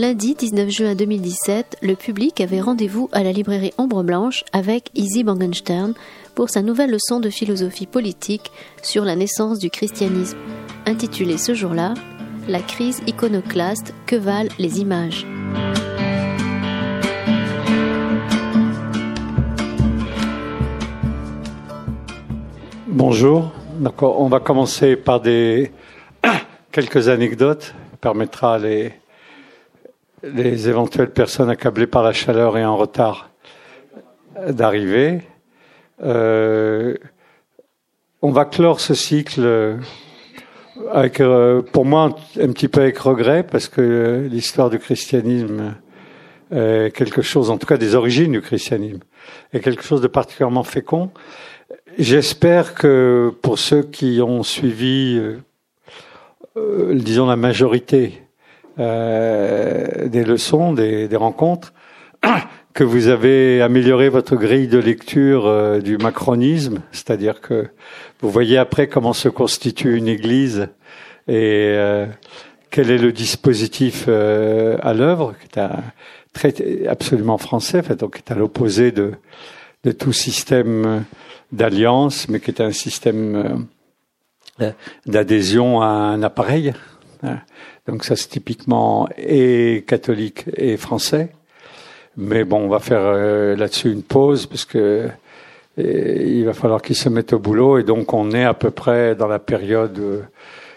Lundi 19 juin 2017, le public avait rendez-vous à la librairie Ombre Blanche avec Izzy Bangenstern pour sa nouvelle leçon de philosophie politique sur la naissance du christianisme, intitulée ce jour-là La crise iconoclaste, que valent les images? Bonjour, on va commencer par des quelques anecdotes, permettra les les éventuelles personnes accablées par la chaleur et en retard d'arriver. Euh, on va clore ce cycle avec, euh, pour moi, un petit peu avec regret, parce que l'histoire du christianisme est quelque chose, en tout cas des origines du christianisme, est quelque chose de particulièrement fécond. J'espère que pour ceux qui ont suivi, euh, disons, la majorité euh, des leçons, des, rencontres, que vous avez amélioré votre grille de lecture euh, du macronisme, c'est-à-dire que vous voyez après comment se constitue une église et euh, quel est le dispositif à l'œuvre, qui est absolument français, fait, donc qui est à l'opposé de, de tout système d'alliance, mais qui est un système d'adhésion à un appareil. Hein. Donc ça c'est typiquement et catholique et français. Mais bon, on va faire euh, là-dessus une pause parce que il va falloir qu'ils se mettent au boulot et donc on est à peu près dans la période euh,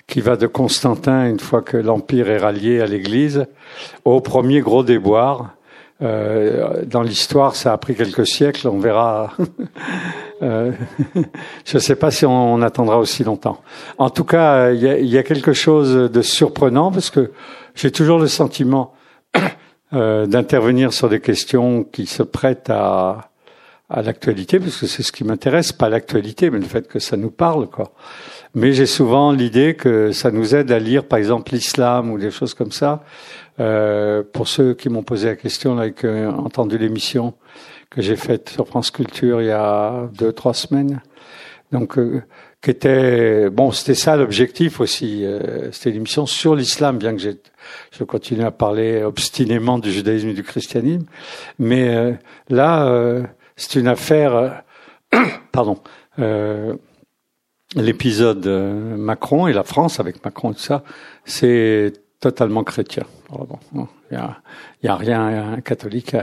qui va de Constantin une fois que l'empire est rallié à l'Église au premier gros déboire euh, dans l'histoire, ça a pris quelques siècles. On verra. euh, je ne sais pas si on, attendra aussi longtemps. En tout cas, il y a, quelque chose de surprenant parce que j'ai toujours le sentiment euh, d'intervenir sur des questions qui se prêtent à, à l'actualité, parce que c'est ce qui m'intéresse, pas l'actualité, mais le fait que ça nous parle, quoi. Mais j'ai souvent l'idée que ça nous aide à lire, par exemple, l'islam ou des choses comme ça, euh, pour ceux qui m'ont posé la question, là, et qui ont entendu l'émission que j'ai faite sur France Culture il y a deux, trois semaines, donc euh, qui était bon, c'était ça l'objectif aussi. Euh, c'était l'émission sur l'islam, bien que je continue à parler obstinément du judaïsme et du christianisme, mais là, c'est une affaire. pardon. L'épisode Macron et la France avec Macron et tout ça, c'est totalement chrétien. Il n'y a, rien catholique,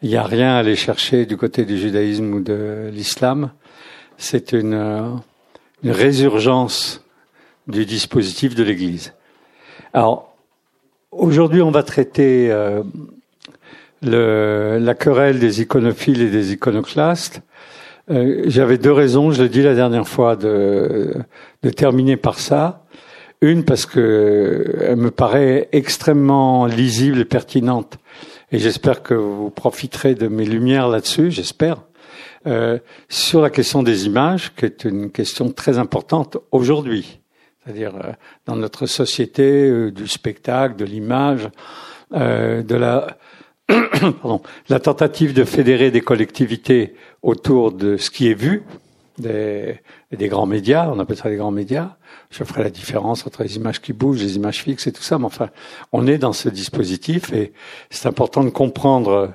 il n'y a rien à aller chercher du côté du judaïsme ou de l'islam. C'est une, une résurgence du dispositif de l'Église. Alors, aujourd'hui, on va traiter euh, le, la querelle des iconophiles et des iconoclastes. Euh, J'avais deux raisons, je l'ai dit la dernière fois, de, de terminer par ça. Une parce que elle me paraît extrêmement lisible et pertinente, et j'espère que vous profiterez de mes lumières là-dessus. J'espère. Euh, sur la question des images, qui est une question très importante aujourd'hui, c'est-à-dire euh, dans notre société euh, du spectacle, de l'image, euh, de la tentative de fédérer des collectivités autour de ce qui est vu, des, des grands médias, on appelle ça les grands médias. Je ferai la différence entre les images qui bougent, les images fixes et tout ça, mais enfin, on est dans ce dispositif et c'est important de comprendre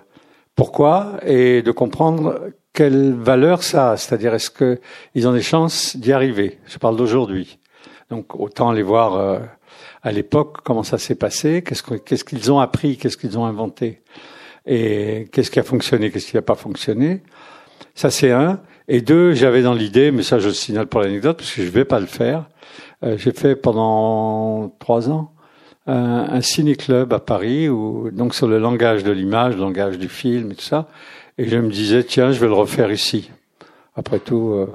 pourquoi et de comprendre quelle valeur ça a, c'est-à-dire est-ce qu'ils ont des chances d'y arriver? Je parle d'aujourd'hui. Donc autant aller voir euh, à l'époque comment ça s'est passé, qu'est-ce qu'ils ont appris, qu'est-ce qu'ils ont inventé et qu'est-ce qui a fonctionné, qu'est-ce qui n'a pas fonctionné. Ça c'est un. Et deux, j'avais dans l'idée, mais ça je le signale pour l'anecdote, parce que je vais pas le faire. Euh, j'ai fait pendant trois ans un, un ciné-club à Paris, où, donc sur le langage de l'image, le langage du film et tout ça. Et je me disais, tiens, je vais le refaire ici. Après tout, euh,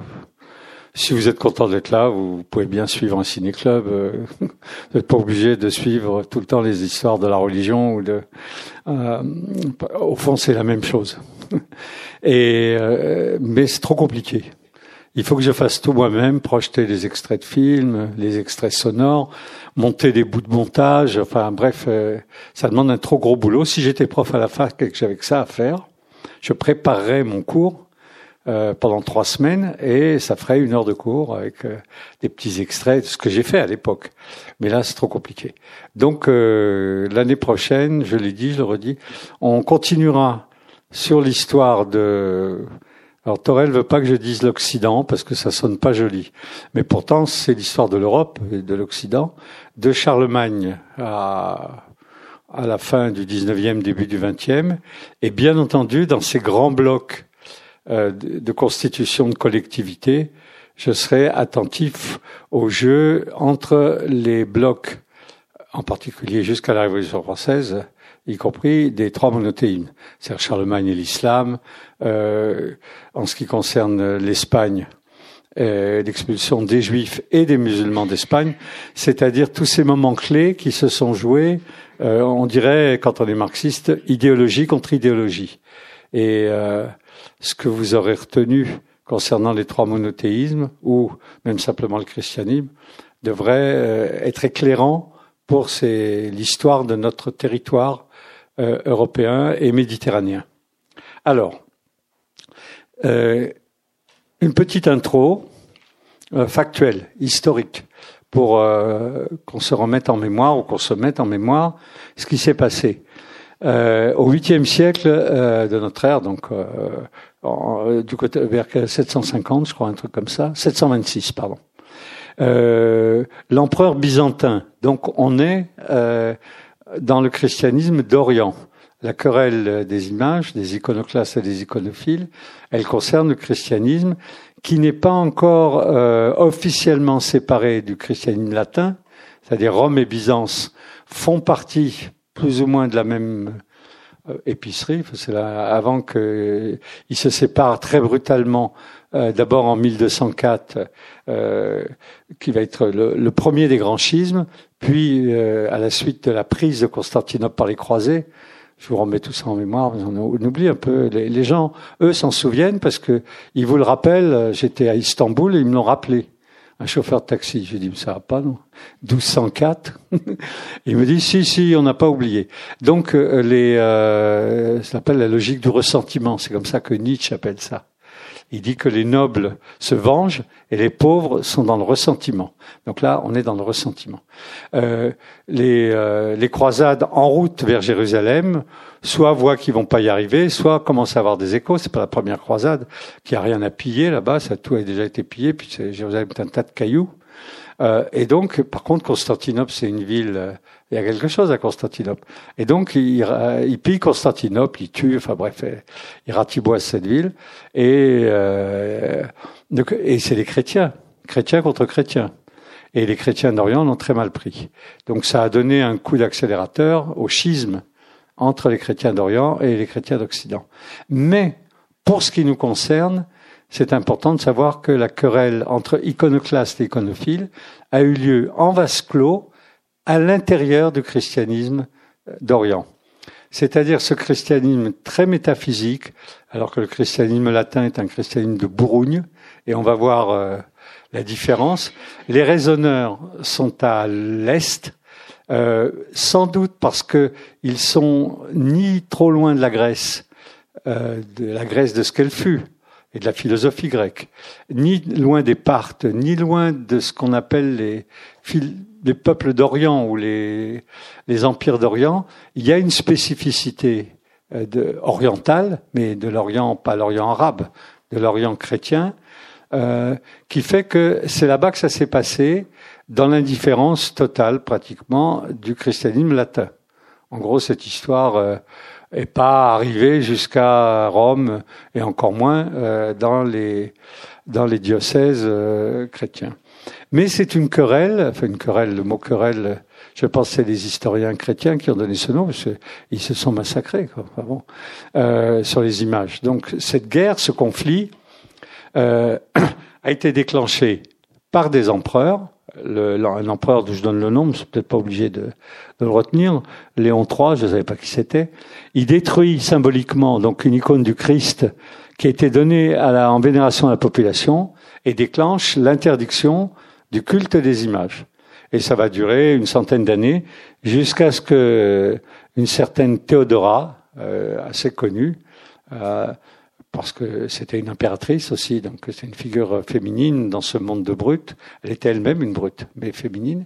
si vous êtes content d'être là, vous pouvez bien suivre un ciné-club. Euh, vous n'êtes pas obligé de suivre tout le temps les histoires de la religion ou de. Euh, au fond, c'est la même chose. Et euh, mais c'est trop compliqué. Il faut que je fasse tout moi-même, projeter des extraits de films, les extraits sonores, monter des bouts de montage. Enfin bref, euh, ça demande un trop gros boulot. Si j'étais prof à la fac et que j'avais que ça à faire, je préparerais mon cours euh, pendant trois semaines et ça ferait une heure de cours avec euh, des petits extraits de ce que j'ai fait à l'époque. Mais là, c'est trop compliqué. Donc l'année prochaine, je l'ai dit, je le redis, on continuera sur l'histoire de. Alors Torel veut pas que je dise l'Occident parce que ça sonne pas joli, mais pourtant c'est l'histoire de l'Europe et de l'Occident, de Charlemagne à à la fin du 19e, début du 20e, et bien entendu dans ces grands blocs euh, de constitution de collectivité, je serai attentif au jeu entre les blocs, en particulier jusqu'à la Révolution française, y compris des trois monothéismes, c'est-à-dire Charlemagne et l'islam, euh, en ce qui concerne l'Espagne, euh, l'expulsion des juifs et des musulmans d'Espagne, c'est-à-dire tous ces moments clés qui se sont joués, euh, on dirait, quand on est marxiste, idéologie contre idéologie. Et euh, ce que vous aurez retenu concernant les trois monothéismes, ou même simplement le christianisme, devrait euh, être éclairant pour l'histoire de notre territoire euh, européen et méditerranéen. Alors, euh, une petite intro factuelle, historique, pour qu'on se remette en mémoire ou qu'on se mette en mémoire ce qui s'est passé. Euh, au 8e siècle euh, de notre ère, donc euh, du côté vers 750, je crois, un truc comme ça, 726, pardon. L'empereur byzantin. Donc on est dans le christianisme d'Orient. La querelle des images, des iconoclastes et des iconophiles, elle concerne le christianisme qui n'est pas encore officiellement séparé du christianisme latin, c'est-à-dire Rome et Byzance font partie plus ou moins de la même euh, épicerie. C'est là avant qu'ils se séparent très brutalement. Euh, d'abord en 1204, euh, qui va être le, premier des grands schismes, puis à la suite de la prise de Constantinople par les croisés. Je vous remets tout ça en mémoire, on oublie un peu. Les, gens, eux, s'en souviennent parce que ils vous le rappellent. J'étais à Istanbul et ils me l'ont rappelé un chauffeur de taxi. J'ai dit, mais ça va pas, non? 1204. il me dit, si, si, on n'a pas oublié. Donc, euh, les, euh, ça s'appelle la logique du ressentiment. C'est comme ça que Nietzsche appelle ça. Il dit que les nobles se vengent et les pauvres sont dans le ressentiment. Donc là, on est dans le ressentiment. Euh, les, euh, les croisades en route vers Jérusalem, soit voient qu'ils vont pas y arriver, soit commencent à avoir des échos. C'est pas la première croisade qui a rien à piller là-bas, ça tout a déjà été pillé. Puis Jérusalem est un tas de cailloux. Euh, et donc, par contre, Constantinople, c'est une ville. Euh, il y a quelque chose à Constantinople. Et donc, il, il pille Constantinople, il tue. Enfin bref, euh, il ratiboise cette ville. Et donc, et c'est les chrétiens, chrétiens contre chrétiens. Et les chrétiens d'Orient l'ont très mal pris. Donc, ça a donné un coup d'accélérateur au schisme entre les chrétiens d'Orient et les chrétiens d'Occident. Mais pour ce qui nous concerne, c'est important de savoir que la querelle entre iconoclastes et iconophiles a eu lieu en vase clos à l'intérieur du christianisme euh, d'Orient. C'est-à-dire ce christianisme très métaphysique, alors que le christianisme latin est un christianisme de Bourgogne, et on va voir euh, la différence. Les raisonneurs sont à l'est, euh, sans doute parce qu'ils sont ni trop loin de la Grèce, de la Grèce de ce qu'elle fut, et de la philosophie grecque, ni loin des Parthes, ni loin de ce qu'on appelle les, les peuples d'Orient ou les, les empires d'Orient, il y a une spécificité euh, orientale, mais de l'Orient, pas l'Orient arabe, de l'Orient chrétien, euh, qui fait que c'est là-bas que ça s'est passé, dans l'indifférence totale pratiquement du christianisme latin. En gros, cette histoire euh, est pas arrivé jusqu'à Rome et encore moins euh, dans les dans les diocèses euh, chrétiens. Mais c'est une querelle, enfin une querelle, le mot querelle, je pense c'est les historiens chrétiens qui ont donné ce nom, parce qu'ils se sont massacrés quoi, bon, euh, sur les images. Donc cette guerre, ce conflit, euh, a été déclenché par des empereurs, l'empereur dont je donne le nom, je suis peut-être pas obligé de, de, le retenir, Léon III, je ne savais pas qui c'était, il détruit symboliquement donc une icône du Christ qui a été donnée à la, en vénération à la population et déclenche l'interdiction du culte des images. Et ça va durer une centaine d'années jusqu'à ce que une certaine Théodora, euh, assez connue, euh, parce que c'était une impératrice aussi, donc c'est une figure féminine dans ce monde de brutes. Elle était elle-même une brute, mais féminine.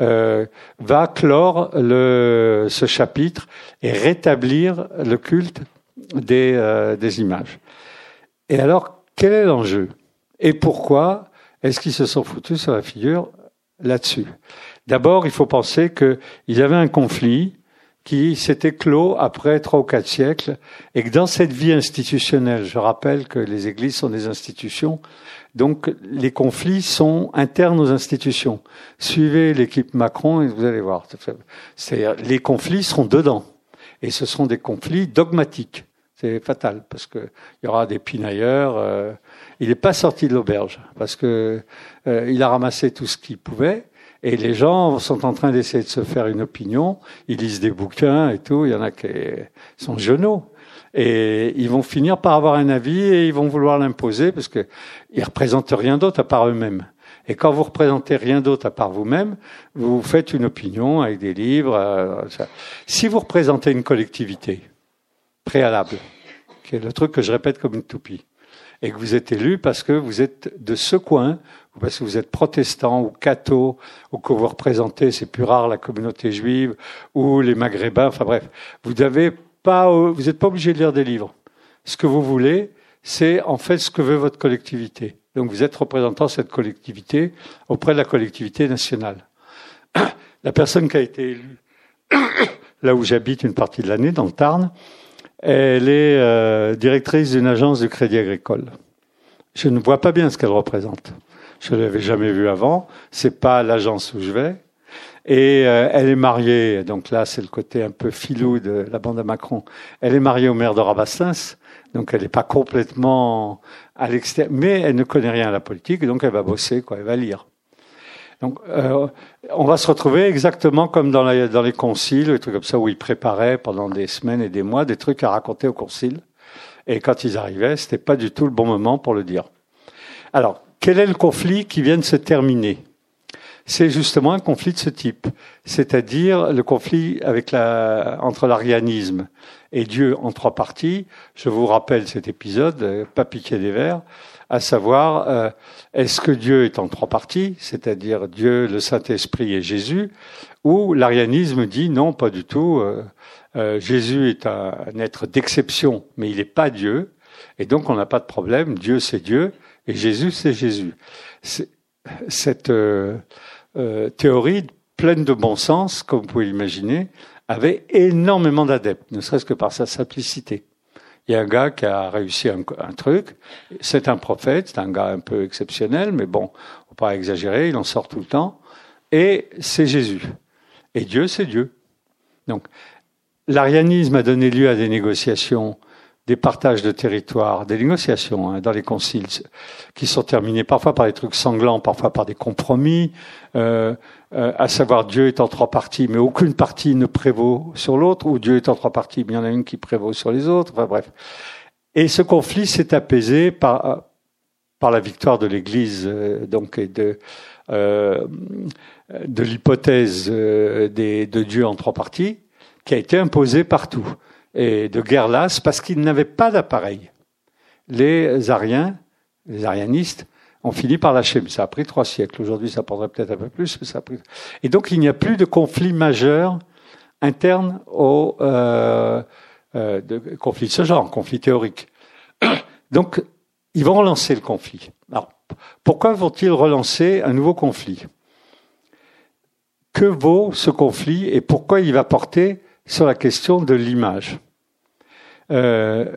Euh, va clore le, ce chapitre et rétablir le culte des, euh, des images. Et alors, quel est l'enjeu? Et pourquoi est-ce qu'ils se sont foutus sur la figure là-dessus? D'abord, il faut penser qu'il y avait un conflit qui s'était clos après trois ou quatre siècles et que dans cette vie institutionnelle, je rappelle que les églises sont des institutions, donc les conflits sont internes aux institutions. Suivez l'équipe Macron et vous allez voir. C'est-à-dire les conflits seront dedans et ce sont des conflits dogmatiques. C'est fatal parce que il y aura des pinailleurs. Euh, il n'est pas sorti de l'auberge parce que euh, il a ramassé tout ce qu'il pouvait et les gens sont en train d'essayer de se faire une opinion. Ils lisent des bouquins et tout. Il y en a qui sont genoux. Et ils vont finir par avoir un avis et ils vont vouloir l'imposer parce qu'ils représentent rien d'autre à part eux-mêmes. Et quand vous représentez rien d'autre à part vous-même, vous faites une opinion avec des livres. Euh, si vous représentez une collectivité préalable, qui est le truc que je répète comme une toupie, et que vous êtes élu parce que vous êtes de ce coin, ou parce que vous êtes protestant ou catho, ou que vous représentez, c'est plus rare, la communauté juive, ou les maghrébins, enfin bref, vous n'avez pas, vous n'êtes pas obligé de lire des livres. Ce que vous voulez, c'est en fait ce que veut votre collectivité. Donc vous êtes représentant cette collectivité auprès de la collectivité nationale. La personne qui a été élue là où j'habite une partie de l'année, dans le Tarn, elle est euh, directrice d'une agence de crédit agricole. Je ne vois pas bien ce qu'elle représente. Je ne l'avais jamais vue avant. C'est pas l'agence où je vais. Et euh, elle est mariée, donc là c'est le côté un peu filou de la bande à Macron. Elle est mariée au maire de Rabastens, donc elle n'est pas complètement à l'extérieur, mais elle ne connaît rien à la politique, donc elle va bosser, quoi, elle va lire. Donc, euh, on va se retrouver exactement comme dans, dans les conciles, des trucs comme ça, où ils préparaient pendant des semaines et des mois des trucs à raconter au concile. Et quand ils arrivaient, c'était pas du tout le bon moment pour le dire. Alors, quel est le conflit qui vient de se terminer? C'est justement un conflit de ce type, c'est-à-dire le conflit entre l'arianisme et Dieu en trois parties. Je vous rappelle cet épisode, euh, pas piquer des verres à savoir euh, est-ce que Dieu est en trois parties, c'est-à-dire Dieu, le Saint-Esprit et Jésus, ou l'arianisme dit non, pas du tout. Euh, Jésus est un, être d'exception, mais il n'est pas Dieu, et donc on n'a pas de problème. Dieu c'est Dieu et Jésus c'est Jésus. Cette théorie pleine de bon sens, comme vous pouvez l'imaginer, avait énormément d'adeptes, ne serait-ce que par sa simplicité. Il y a un gars qui a réussi un, truc. C'est un prophète, c'est un gars un peu exceptionnel, mais bon, faut pas exagérer, il en sort tout le temps. Et c'est Jésus. Et Dieu, c'est Dieu. Donc, l'arianisme a donné lieu à des négociations des partages de territoire, des négociations hein, dans les conciles qui sont terminés parfois par des trucs sanglants, parfois par des compromis, euh, euh, à savoir Dieu est en trois parties, mais aucune partie ne prévaut sur l'autre, ou Dieu est en trois parties, mais il y en a une qui prévaut sur les autres. Enfin bref. Et ce conflit s'est apaisé par par la victoire de l'Église, euh, donc et de euh, de l'hypothèse euh, de Dieu en trois parties, qui a été imposée partout et de guerre lasse parce qu'ils n'avaient pas d'appareil. Les Ariens, les arianistes, ont fini par lâcher. Mais ça a pris trois siècles. Aujourd'hui, ça prendrait peut-être un peu plus, mais ça a pris. Et donc, il n'y a plus de conflit majeur interne au euh, euh, de conflit de ce genre, conflit théorique. Donc, ils vont relancer le conflit. Alors, pourquoi vont-ils relancer un nouveau conflit? Que vaut ce conflit et pourquoi il va porter sur la question de l'image euh,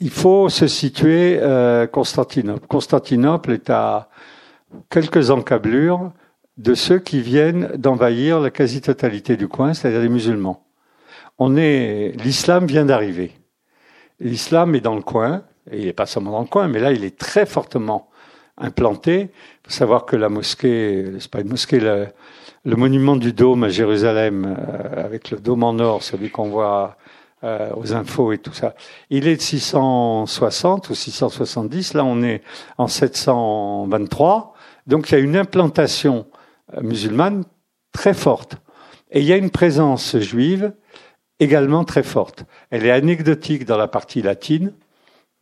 il faut se situer euh, Constantinople. Constantinople est à quelques encablures de ceux qui viennent d'envahir la quasi-totalité du coin, c'est-à-dire les musulmans. On est, l'islam vient d'arriver. L'islam est dans le coin, et il n'est pas seulement dans le coin, mais là, il est très fortement implanté. Il faut savoir que la mosquée, c'est pas une mosquée, le monument du dôme à Jérusalem, euh, avec le dôme en or, celui qu'on voit euh, aux infos et tout ça. Il est de 660 ou 670. Là, on est en 723. Donc, il y a une implantation euh, musulmane très forte. Et il y a une présence juive également très forte. Elle est anecdotique dans la partie latine,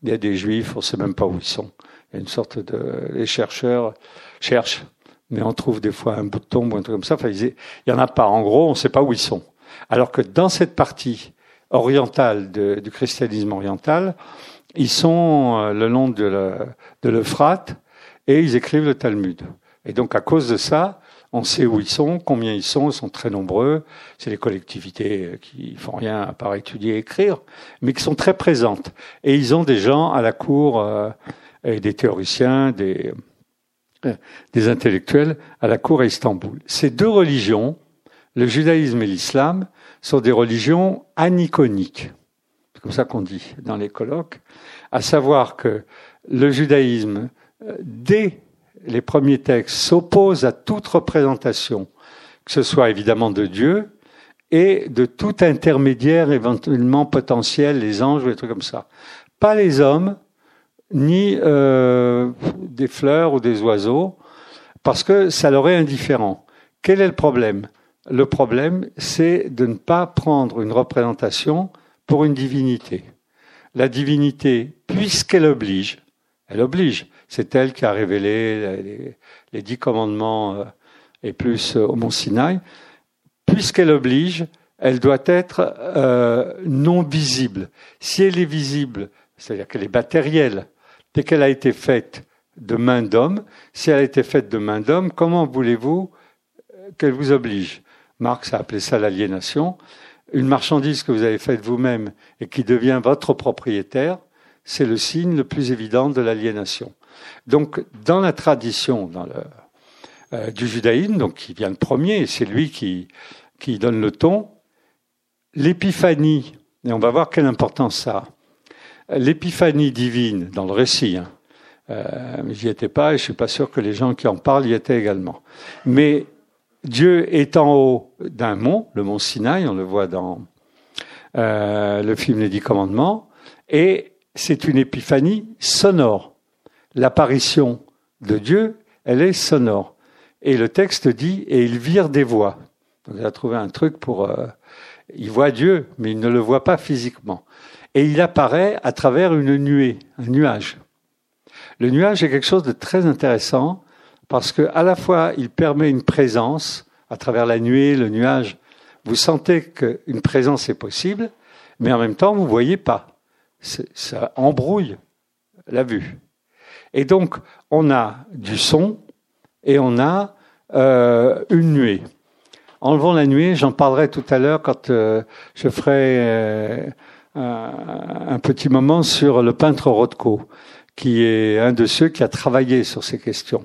Il y a des juifs, on ne sait même pas où ils sont. Il y a une sorte de... Les chercheurs cherchent, mais on trouve des fois un bout de tombe ou un truc comme ça. Il n'y en a pas. En gros, on ne sait pas où ils sont. Alors que dans cette partie orientale du christianisme oriental, ils sont euh, le long de l'Euphrate et ils écrivent le Talmud. Et donc, à cause de ça, on sait où ils sont, combien ils sont, ils sont très nombreux. C'est les collectivités euh, qui font rien à part étudier et écrire, mais qui sont très présentes. Et ils ont des gens à la cour, euh, des théoriciens, des, des intellectuels à la cour à Istanbul. Ces deux religions, le judaïsme et l'islam, sont des religions aniconiques. C'est comme ça qu'on dit dans les colloques. À savoir que le judaïsme, dès les premiers textes s'opposent à toute représentation, que ce soit évidemment de Dieu et de tout intermédiaire éventuellement potentiel, les anges ou des trucs comme ça. Pas les hommes, ni euh, des fleurs ou des oiseaux, parce que ça leur est indifférent. Quel est le problème? Le problème, c'est de ne pas prendre une représentation pour une divinité. La divinité, puisqu'elle oblige, elle oblige, c'est elle qui a révélé les, dix commandements euh, et plus euh, au mont Sinaï. Puisqu'elle oblige, elle doit être non visible. Si elle est visible, c'est-à-dire qu'elle est matérielle, dès qu'elle a été faite de main d'homme, si elle a été faite de main d'homme, comment voulez-vous qu'elle vous oblige? Marx a appelé ça l'aliénation. Une marchandise que vous avez faite vous-même et qui devient votre propriétaire, c'est le signe le plus évident de l'aliénation. Donc, dans la tradition dans le, euh, du judaïsme, donc qui vient le premier, c'est lui qui, qui donne le ton, l'épiphanie, et on va voir quelle importance ça a, l'épiphanie divine dans le récit, hein, euh, j'y étais pas et je suis pas sûr que les gens qui en parlent y étaient également. Mais Dieu est en haut d'un mont, le mont Sinaï, on le voit dans euh, le film Les Dix Commandements, et c'est une épiphanie sonore l'apparition de Dieu, elle est sonore. Et le texte dit, et il vire des voix. Donc il a trouvé un truc pour... Euh, il voit Dieu, mais il ne le voit pas physiquement. Et il apparaît à travers une nuée, un nuage. Le nuage est quelque chose de très intéressant parce que à la fois il permet une présence à travers la nuée, le nuage. Vous sentez qu'une présence est possible, mais en même temps vous voyez pas. Ça embrouille la vue. Et donc, on a du son et on a euh, une nuée. Enlevons la nuée, j'en parlerai tout à l'heure quand euh, je ferai euh, un, petit moment sur le peintre Rothko, qui est un de ceux qui a travaillé sur ces questions,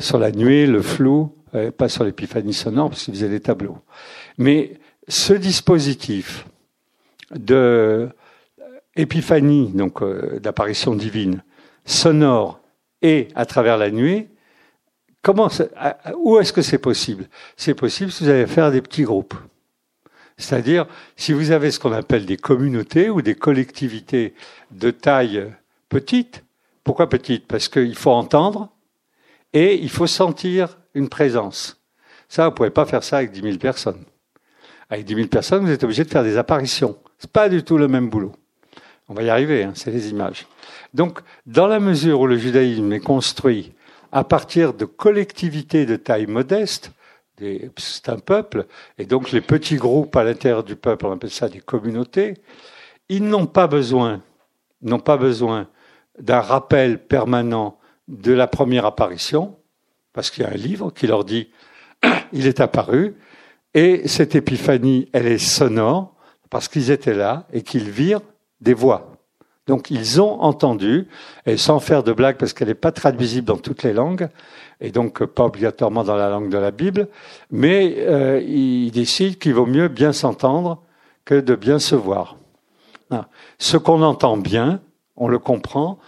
sur la nuée, le flou, pas sur l'épiphanie sonore, parce qu'il faisait des tableaux. Mais ce dispositif de épiphanie, donc d'apparition divine, sonore et à travers la nuit, comment, où est-ce que c'est possible? C'est possible si vous allez faire des petits groupes. C'est-à-dire, si vous avez ce qu'on appelle des communautés ou des collectivités de taille petite, pourquoi petite? Parce qu'il faut entendre et il faut sentir une présence. Ça, vous ne pouvez pas faire ça avec 10 000 personnes. Avec 10 000 personnes, vous êtes obligé de faire des apparitions. C'est pas du tout le même boulot. On va y arriver, hein, c'est les images. Donc, dans la mesure où le judaïsme est construit à partir de collectivités de taille modeste, c'est un peuple, et donc les petits groupes à l'intérieur du peuple, on appelle ça des communautés, ils n'ont pas besoin, n'ont pas besoin d'un rappel permanent de la première apparition, parce qu'il y a un livre qui leur dit il est apparu, et cette épiphanie, elle est sonore, parce qu'ils étaient là et qu'ils virent des voix. Donc ils ont entendu, et sans faire de blague parce qu'elle n'est pas traduisible dans toutes les langues, et donc pas obligatoirement dans la langue de la Bible, mais euh, ils décident qu'il vaut mieux bien s'entendre que de bien se voir. Ah. Ce qu'on entend bien, on le comprend.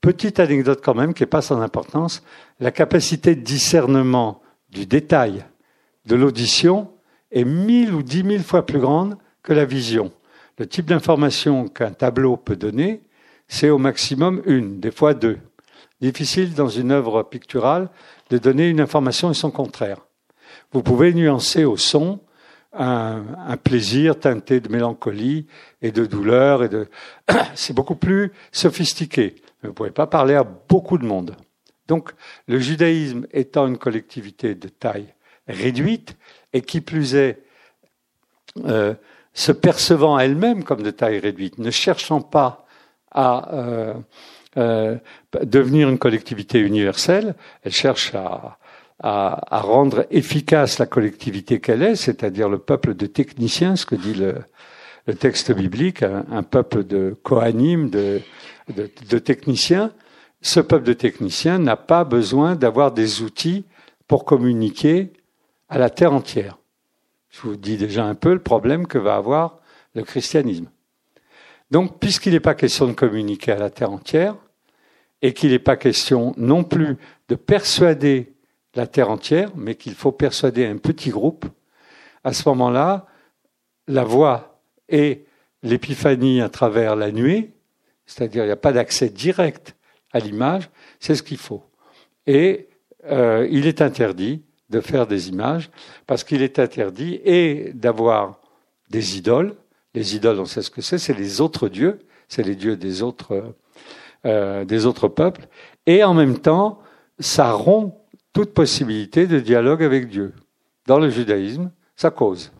Petite anecdote quand même qui n'est pas sans importance, la capacité de discernement du détail de l'audition est mille ou dix mille fois plus grande que la vision. Le type d'information qu'un tableau peut donner, c'est au maximum une, des fois deux. Difficile dans une œuvre picturale de donner une information et son contraire. Vous pouvez nuancer au son un, plaisir teinté de mélancolie et de douleur et de. C'est beaucoup plus sophistiqué. Vous ne pouvez pas parler à beaucoup de monde. Donc, le judaïsme étant une collectivité de taille réduite et qui plus est euh, se percevant elle-même comme de taille réduite, ne cherchant pas à euh, euh, devenir une collectivité universelle, elle cherche à, à, à, rendre efficace la collectivité qu'elle est, c'est-à-dire le peuple de techniciens, ce que dit le, le texte biblique, un, peuple de coanimes, de, de, de techniciens. Ce peuple de techniciens n'a pas besoin d'avoir des outils pour communiquer à la terre entière. Je vous dis déjà un peu le problème que va avoir le christianisme. Donc, puisqu'il n'est pas question de communiquer à la terre entière, et qu'il n'est pas question non plus de persuader la terre entière, mais qu'il faut persuader un petit groupe, à ce moment-là, la voix et l'épiphanie à travers la nuée, c'est-à-dire il n'y a pas d'accès direct à l'image, c'est ce qu'il faut. Et euh, il est interdit de faire des images parce qu'il est interdit et d'avoir des idoles. Les idoles, on sait ce que c'est, c'est les autres dieux, c'est les dieux des autres, euh, des autres peuples. Et en même temps, ça rompt toute possibilité de dialogue avec Dieu. Dans le judaïsme, ça cause.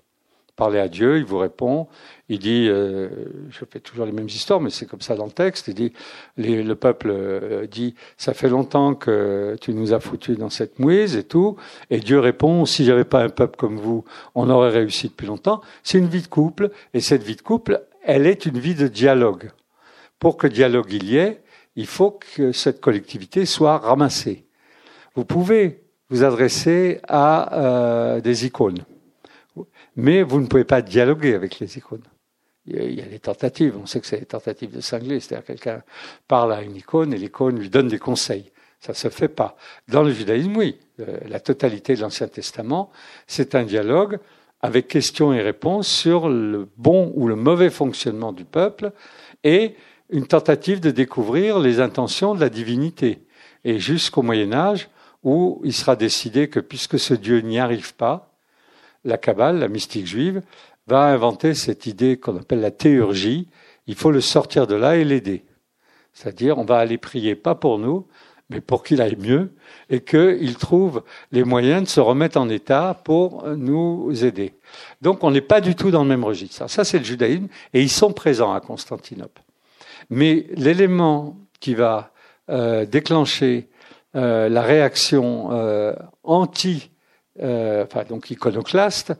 Parler à Dieu, il vous répond. Il dit, euh, je fais toujours les mêmes histoires, mais c'est comme ça dans le texte. Il dit, le peuple euh, dit, ça fait longtemps que tu nous as foutus dans cette mouise et tout. Et Dieu répond, si j'avais pas un peuple comme vous, on aurait réussi depuis longtemps. C'est une vie de couple, et cette vie de couple, elle est une vie de dialogue. Pour que dialogue il y ait, il faut que cette collectivité soit ramassée. Vous pouvez vous adresser à euh, des icônes mais vous ne pouvez pas dialoguer avec les icônes. Il y a des tentatives, on sait que c'est des tentatives de cingler, c'est-à-dire quelqu'un parle à une icône et l'icône lui donne des conseils. Ça ne se fait pas. Dans le judaïsme, oui, euh, la totalité de l'Ancien Testament, c'est un dialogue avec questions et réponses sur le bon ou le mauvais fonctionnement du peuple et une tentative de découvrir les intentions de la divinité. Et jusqu'au Moyen Âge, où il sera décidé que puisque ce Dieu n'y arrive pas, la Kabbale, la mystique juive, va inventer cette idée qu'on appelle la théurgie. Il faut le sortir de là et l'aider. C'est-à-dire, on va aller prier pas pour nous, mais pour qu'il aille mieux et qu'il trouve les moyens de se remettre en état pour nous aider. Donc, on n'est pas du tout dans le même registre. Ça, c'est le judaïsme et ils sont présents à Constantinople. Mais l'élément qui va euh, déclencher euh, la réaction euh, anti enfin donc iconoclaste,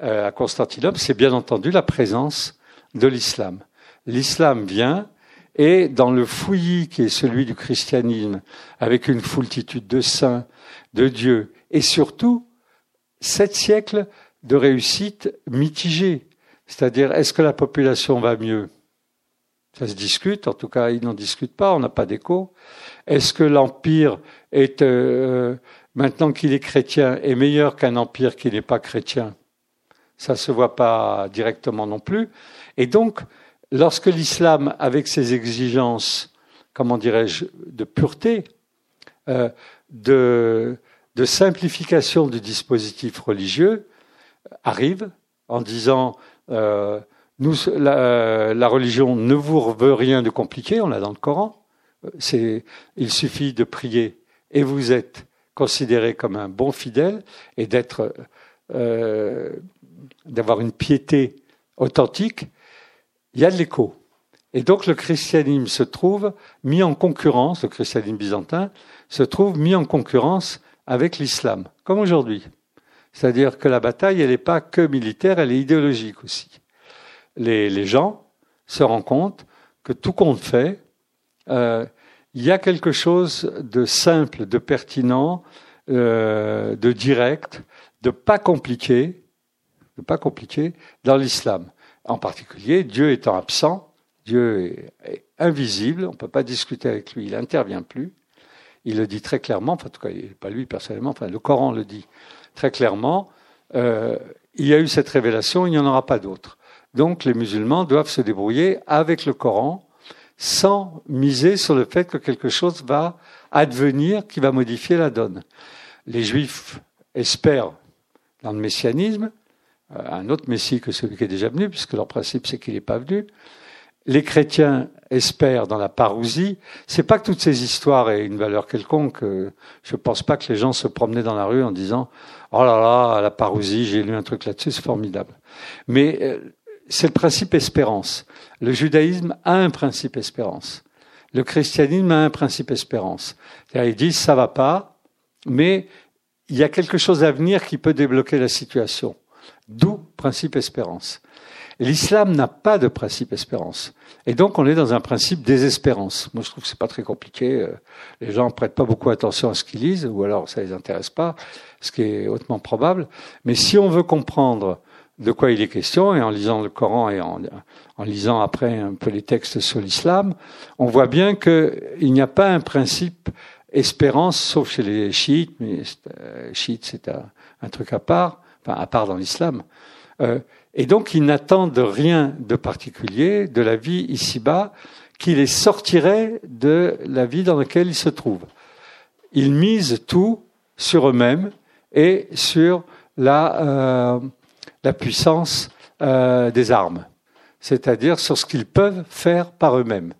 à Constantinople, c'est bien entendu la présence de l'islam. L'islam vient et dans le fouillis qui est celui du christianisme, avec une foultitude de saints, de dieux, et surtout sept siècles de réussite mitigée. C'est-à-dire, est-ce que la population va mieux? Ça se discute, en tout cas, ils n'en discutent pas, on n'a pas d'écho. Est-ce que l'empire est euh, maintenant qu'il est chrétien, est meilleur qu'un empire qui n'est pas chrétien? Ça ne se voit pas directement non plus. Et donc, lorsque l'islam, avec ses exigences, comment dirais-je, de pureté, euh, de, de, simplification du dispositif religieux, arrive en disant euh, la, religion ne vous veut rien de compliqué, on l'a dans le Coran. C'est, il suffit de prier et vous êtes considéré comme un bon fidèle et euh, d'avoir une piété authentique, il y a de l'écho. Et donc le christianisme se trouve mis en concurrence, le christianisme byzantin se trouve mis en concurrence avec l'islam, comme aujourd'hui. C'est-à-dire que la bataille, elle n'est pas que militaire, elle est idéologique aussi. Les, gens se rendent compte que tout compte fait, euh, il y a quelque chose de simple, de pertinent, euh, de direct, de pas compliqué, de pas compliqué dans l'islam. En particulier, Dieu étant absent, Dieu est, invisible, on ne peut pas discuter avec lui, il n'intervient plus. Il le dit très clairement, enfin, en tout cas, pas lui personnellement, le Coran le dit très clairement. Euh, il y a eu cette révélation, il n'y en aura pas d'autre. Donc, les musulmans doivent se débrouiller avec le Coran sans miser sur le fait que quelque chose va advenir qui va modifier la donne. Les juifs espèrent dans le messianisme, un autre Messie que celui qui est déjà venu, puisque leur principe c'est qu'il n'est pas venu. Les chrétiens espèrent dans la parousie. C'est pas que toutes ces histoires aient une valeur quelconque. Je pense pas que les gens se promenaient dans la rue en disant oh là là la parousie j'ai lu un truc là-dessus c'est formidable. Mais euh, c'est le principe espérance. Le judaïsme a un principe espérance. Le christianisme a un principe espérance. Ils disent ça va pas, mais il y a quelque chose à venir qui peut débloquer la situation. D'où principe espérance. L'islam n'a pas de principe espérance. Et donc, on est dans un principe désespérance. Moi, je trouve que c'est pas très compliqué. Euh, les gens prêtent pas beaucoup attention à ce qu'ils lisent, ou alors ça les intéresse pas, ce qui est hautement probable. Mais si on veut comprendre de quoi il est question, et en lisant le Coran et en, en lisant après un peu les textes sur l'islam, on voit bien qu'il n'y a pas un principe espérance, sauf chez les chiites, mais euh, chiites c'est un, un, truc à part, enfin à part dans l'islam. Euh, et donc, ils n'attendent rien de particulier de la vie ici-bas qui les sortirait de la vie dans laquelle ils se trouvent. Ils misent tout sur eux-mêmes et sur la, euh, la puissance euh, des armes, c'est-à-dire sur ce qu'ils peuvent faire par eux-mêmes.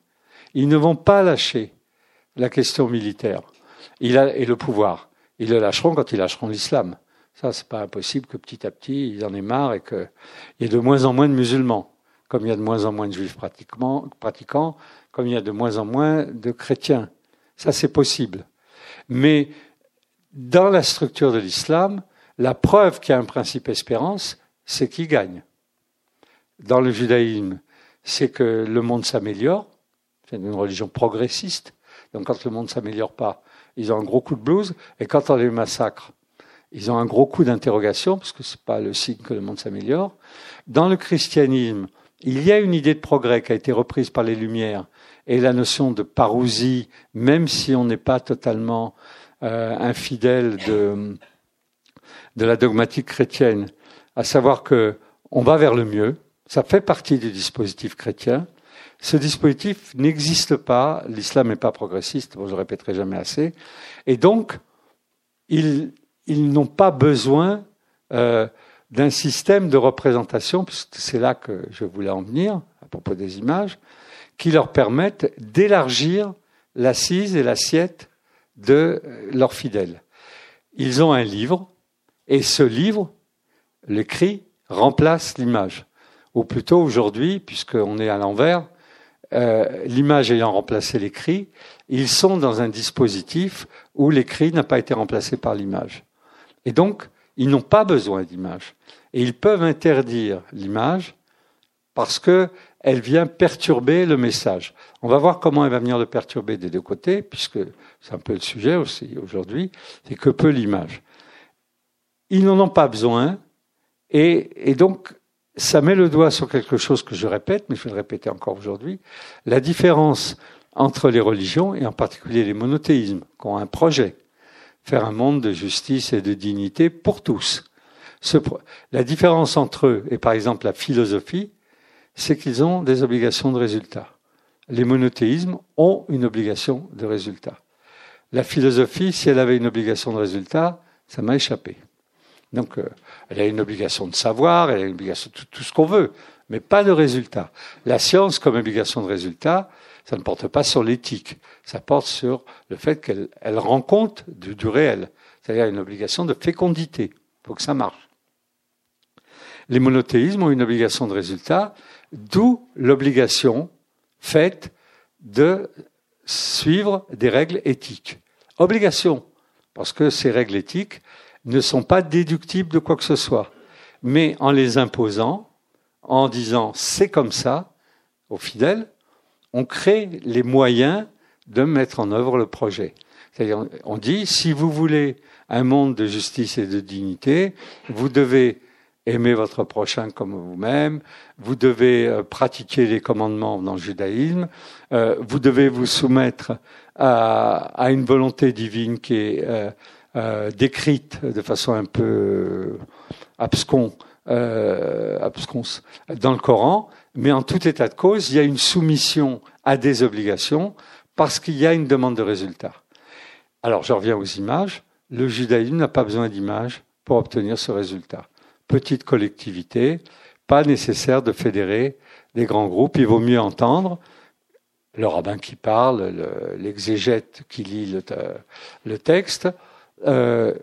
Ils ne vont pas lâcher la question militaire et le pouvoir. Ils le lâcheront quand ils lâcheront l'islam. Ça, c'est pas impossible que petit à petit, ils en aient marre et qu'il y ait de moins en moins de musulmans, comme il y a de moins en moins de juifs pratiquants, comme il y a de moins en moins de chrétiens. Ça, c'est possible. Mais dans la structure de l'islam, la preuve qu'il y a un principe espérance, c'est qui gagne. Dans le judaïsme, c'est que le monde s'améliore. C'est une religion progressiste. Donc quand le monde s'améliore pas, ils ont un gros coup de blues. Et quand on les massacre, ils ont un gros coup d'interrogation, parce que ce n'est pas le signe que le monde s'améliore. Dans le christianisme, il y a une idée de progrès qui a été reprise par les Lumières, et la notion de parousie, même si on n'est pas totalement euh, infidèle de, de la dogmatique chrétienne, à savoir que on va vers le mieux, ça fait partie du dispositif chrétien. Ce dispositif n'existe pas, l'islam n'est pas progressiste, je le répéterai jamais assez, et donc il, ils n'ont pas besoin euh, d'un système de représentation, puisque c'est là que je voulais en venir, à propos des images, qui leur permettent d'élargir l'assise et l'assiette de leurs fidèles. Ils ont un livre, et ce livre, l'écrit, remplace l'image. Ou plutôt aujourd'hui, puisqu'on est à l'envers, euh, l'image ayant remplacé l'écrit, ils sont dans un dispositif où l'écrit n'a pas été remplacé par l'image. Et donc, ils n'ont pas besoin d'image. Et ils peuvent interdire l'image parce qu'elle vient perturber le message. On va voir comment elle va venir le perturber des deux côtés, puisque c'est un peu le sujet aussi aujourd'hui, c'est que peut l'image. Ils n'en ont pas besoin, et, et, donc ça met le doigt sur quelque chose que je répète, mais je vais le répéter encore aujourd'hui, la différence entre les religions, et en particulier les monothéismes, qui ont un projet, faire un monde de justice et de dignité pour tous. la différence entre eux et par exemple la philosophie, c'est qu'ils ont des obligations de résultat. Les monothéismes ont une obligation de résultat. La philosophie, si elle avait une obligation de résultat, ça m'a échappé. Donc, euh, elle a une obligation de savoir, elle a une obligation de tout ce qu'on veut, mais pas de résultat. La science, comme obligation de résultat, ça ne porte pas sur l'éthique, ça porte sur le fait qu'elle rend compte du, réel, c'est-à-dire une obligation de fécondité. Il faut que ça marche. Les monothéismes ont une obligation de résultat, d'où l'obligation faite de suivre des règles éthiques. Obligation, parce que ces règles éthiques ne sont pas déductibles de quoi que ce soit, mais en les imposant, en disant c'est comme ça aux fidèles, on crée les moyens de mettre en œuvre le projet. C'est-à-dire, on dit, si vous voulez un monde de justice et de dignité, vous devez aimer votre prochain comme vous-même, vous devez euh, pratiquer les commandements dans le judaïsme, euh, vous devez vous soumettre à, une volonté divine qui est euh, décrite de façon un peu abscon, absconce dans le Coran, mais en tout état de cause, il y a une soumission à des obligations parce qu'il y a une demande de résultat. Alors, je reviens aux images. Le judaïsme n'a pas besoin d'images pour obtenir ce résultat. petite collectivité, pas nécessaire de fédérer des grands groupes. Il vaut mieux entendre le rabbin qui parle, l'exégète qui lit le, texte. Euh,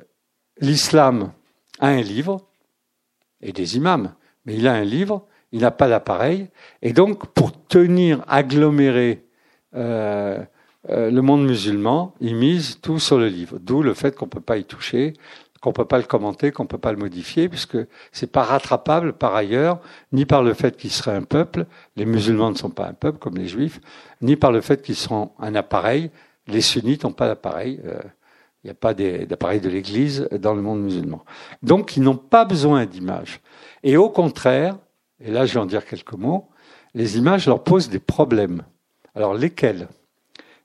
l'islam a un livre et des imams, mais il a un livre, il n'a pas d'appareil, et donc pour tenir aggloméré euh, euh, le monde musulman, il mise tout sur le livre, d'où le fait qu'on ne peut pas y toucher, qu'on peut pas le commenter, qu'on peut pas le modifier, puisque c'est pas rattrapable par ailleurs, ni par le fait qu'ils seraient un peuple, les musulmans ne sont pas un peuple comme les juifs, ni par le fait qu'ils sont un appareil, les sunnites n'ont pas d'appareil, euh, il n'y a pas d'appareil de l'Église dans le monde musulman. Donc ils n'ont pas besoin d'images. Et au contraire, et là je vais en dire quelques mots, les images leur posent des problèmes. Alors lesquels?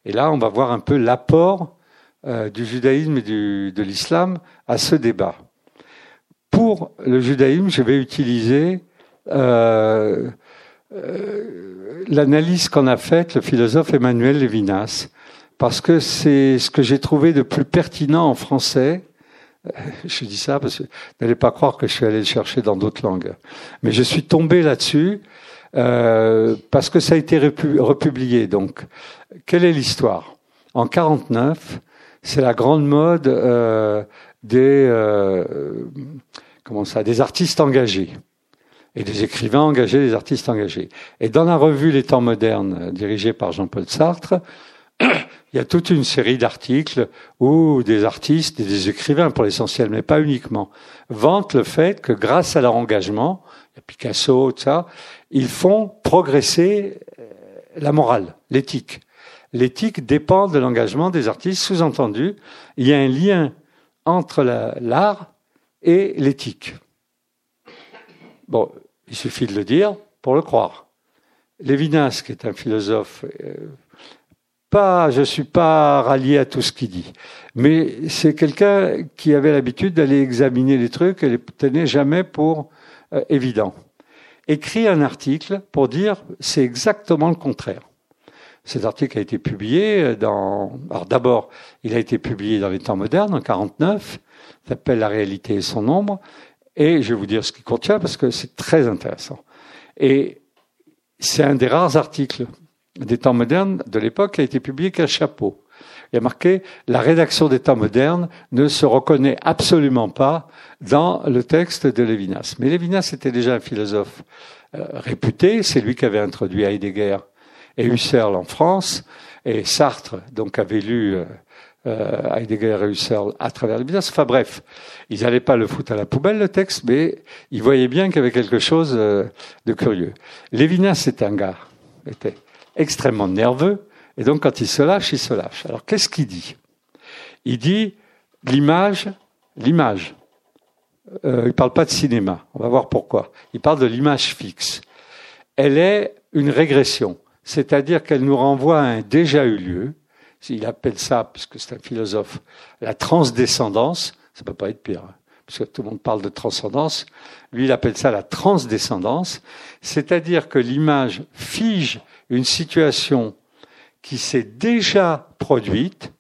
Et là on va voir un peu l'apport euh, du judaïsme et de l'islam à ce débat. Pour le judaïsme, je vais utiliser euh, euh, l'analyse qu'en a faite le philosophe Emmanuel Levinas, parce que c'est ce que j'ai trouvé de plus pertinent en français. Je dis ça parce que n'allez pas croire que je suis allé le chercher dans d'autres langues, mais je suis tombé là-dessus euh, parce que ça a été republié. Donc, quelle est l'histoire? En 49, c'est la grande mode euh, des euh, comment ça, des artistes engagés et des écrivains engagés, des artistes engagés. Et dans la revue Les Temps modernes, dirigée par Jean-Paul Sartre, il y a toute une série d'articles où des artistes et des écrivains, pour l'essentiel, mais pas uniquement, vantent le fait que grâce à leur engagement, Picasso, tout ça, ils font progresser euh, la morale, l'éthique l'éthique dépend de l'engagement des artistes. Sous-entendu, il y a un lien entre l'art et l'éthique. Bon, il suffit de le dire pour le croire. Lévinas, qui est un philosophe, euh, pas, je suis pas rallié à tout ce qu'il dit, mais c'est quelqu'un qui avait l'habitude d'aller examiner les trucs et les tenait jamais pour euh, évident. Écrit un article pour dire c'est exactement le contraire. Cet article a été publié dans. Alors d'abord, il a été publié dans les temps modernes en 49. S'appelle La réalité et son nombre. Et je vais vous dire ce qu'il contient parce que c'est très intéressant. Et c'est un des rares articles des temps modernes de l'époque a été publié qu'à chapeau. Il y a marqué la rédaction des temps modernes ne se reconnaît absolument pas dans le texte de Lévinas. Mais Lévinas était déjà un philosophe euh, réputé. C'est lui qui avait introduit Heidegger et Husserl en France, et Sartre donc avait lu euh, euh, Heidegger et Husserl à travers les Lévinas. Enfin bref, ils n'allaient pas le foutre à la poubelle le texte, mais ils voyaient bien qu'il y avait quelque chose de curieux. Lévinas c'est un gars, était extrêmement nerveux, et donc quand il se lâche, il se lâche. Alors qu'est-ce qu'il dit? Il dit l'image, l'image. Euh, il parle pas de cinéma. On va voir pourquoi. Il parle de l'image fixe. Elle est une régression c'est-à-dire qu'elle nous renvoie à un déjà eu lieu. Il appelle ça, puisque c'est un philosophe, la transdescendance. Ça peut pas être pire, hein, puisque tout le monde parle de transcendance. Lui, il appelle ça la transdescendance, c'est-à-dire que l'image fige une situation qui s'est déjà produite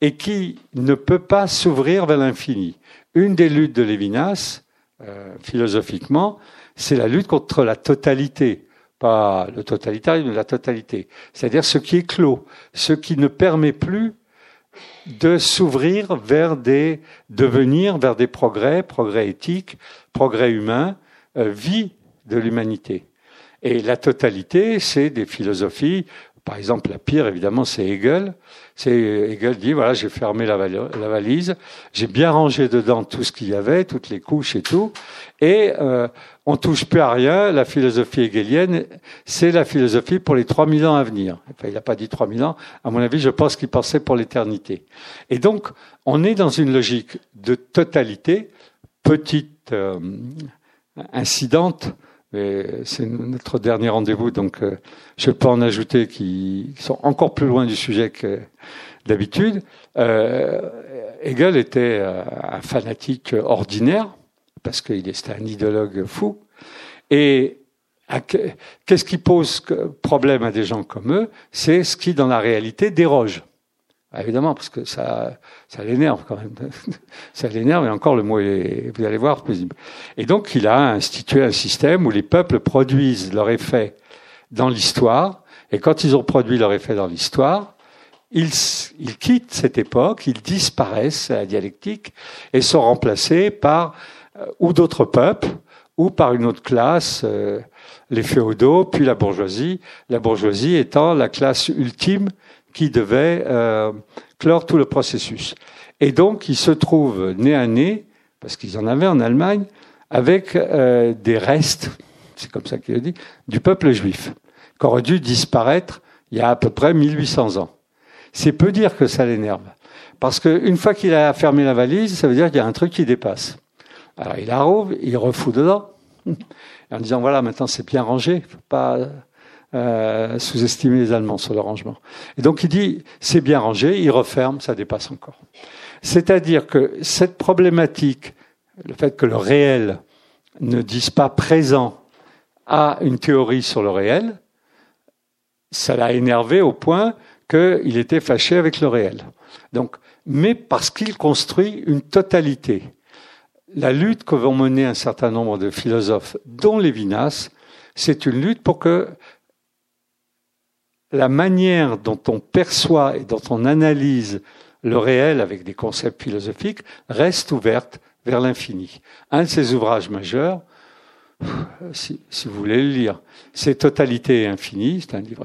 et qui ne peut pas s'ouvrir vers l'infini. Une des luttes de Lévinas, euh, philosophiquement, c'est la lutte contre la totalité pas le totalitarisme, la totalité. C'est-à-dire ce qui est clos, ce qui ne permet plus de s'ouvrir vers des devenir vers des progrès, progrès éthiques, progrès humains, euh, vie de l'humanité. Et la totalité, c'est des philosophies par exemple, la pire, évidemment, c'est Hegel. C'est Hegel dit voilà, j'ai fermé la, valise, j'ai bien rangé dedans tout ce qu'il y avait, toutes les couches et tout, et euh, on touche plus à rien. La philosophie hegelienne, c'est la philosophie pour les 3000 ans à venir. Enfin, il n'a pas dit 3000 ans. À mon avis, je pense qu'il pensait pour l'éternité. Et donc, on est dans une logique de totalité, petite euh, incidente c'est notre dernier rendez-vous, donc euh, je peux en ajouter qui, sont encore plus loin du sujet que d'habitude. Euh, Hegel était euh, un fanatique ordinaire, parce qu'il était un idéologue fou. Et qu'est-ce qui pose problème à des gens comme eux? C'est ce qui, dans la réalité, déroge évidemment, parce que ça, ça l'énerve quand même. ça l'énerve, et encore le mot est, vous allez voir, paisible. Et donc, il a institué un système où les peuples produisent leur effet dans l'histoire, et quand ils ont produit leur effet dans l'histoire, ils, ils quittent cette époque, ils disparaissent à la dialectique, et sont remplacés par euh, ou d'autres peuples, ou par une autre classe, euh, les féodaux, puis la bourgeoisie, la bourgeoisie étant la classe ultime qui devait euh, clore tout le processus. Et donc, ils se trouvent nez à nez, parce qu'ils en avaient en Allemagne, avec euh, des restes, c'est comme ça qu'il le dit, du peuple juif, qui aurait dû disparaître il y a à peu près 1800 ans. C'est peu dire que ça l'énerve. Parce qu'une fois qu'il a fermé la valise, ça veut dire qu'il y a un truc qui dépasse. Alors il la il refout dedans, en disant voilà, maintenant c'est bien rangé, faut pas euh, sous-estimer les Allemands sur le rangement. Et donc il dit c'est bien rangé, il referme, ça dépasse encore. C'est-à-dire que cette problématique, le fait que le réel ne dise pas présent à une théorie sur le réel, ça l'a énervé au point qu'il était fâché avec le réel. Donc, mais parce qu'il construit une totalité. La lutte que vont mener un certain nombre de philosophes, dont Lévinas, c'est une lutte pour que la manière dont on perçoit et dont on analyse le réel avec des concepts philosophiques reste ouverte vers l'infini. Un de ses ouvrages majeurs, si, vous voulez le lire, c'est Totalité et Infini. C'est un livre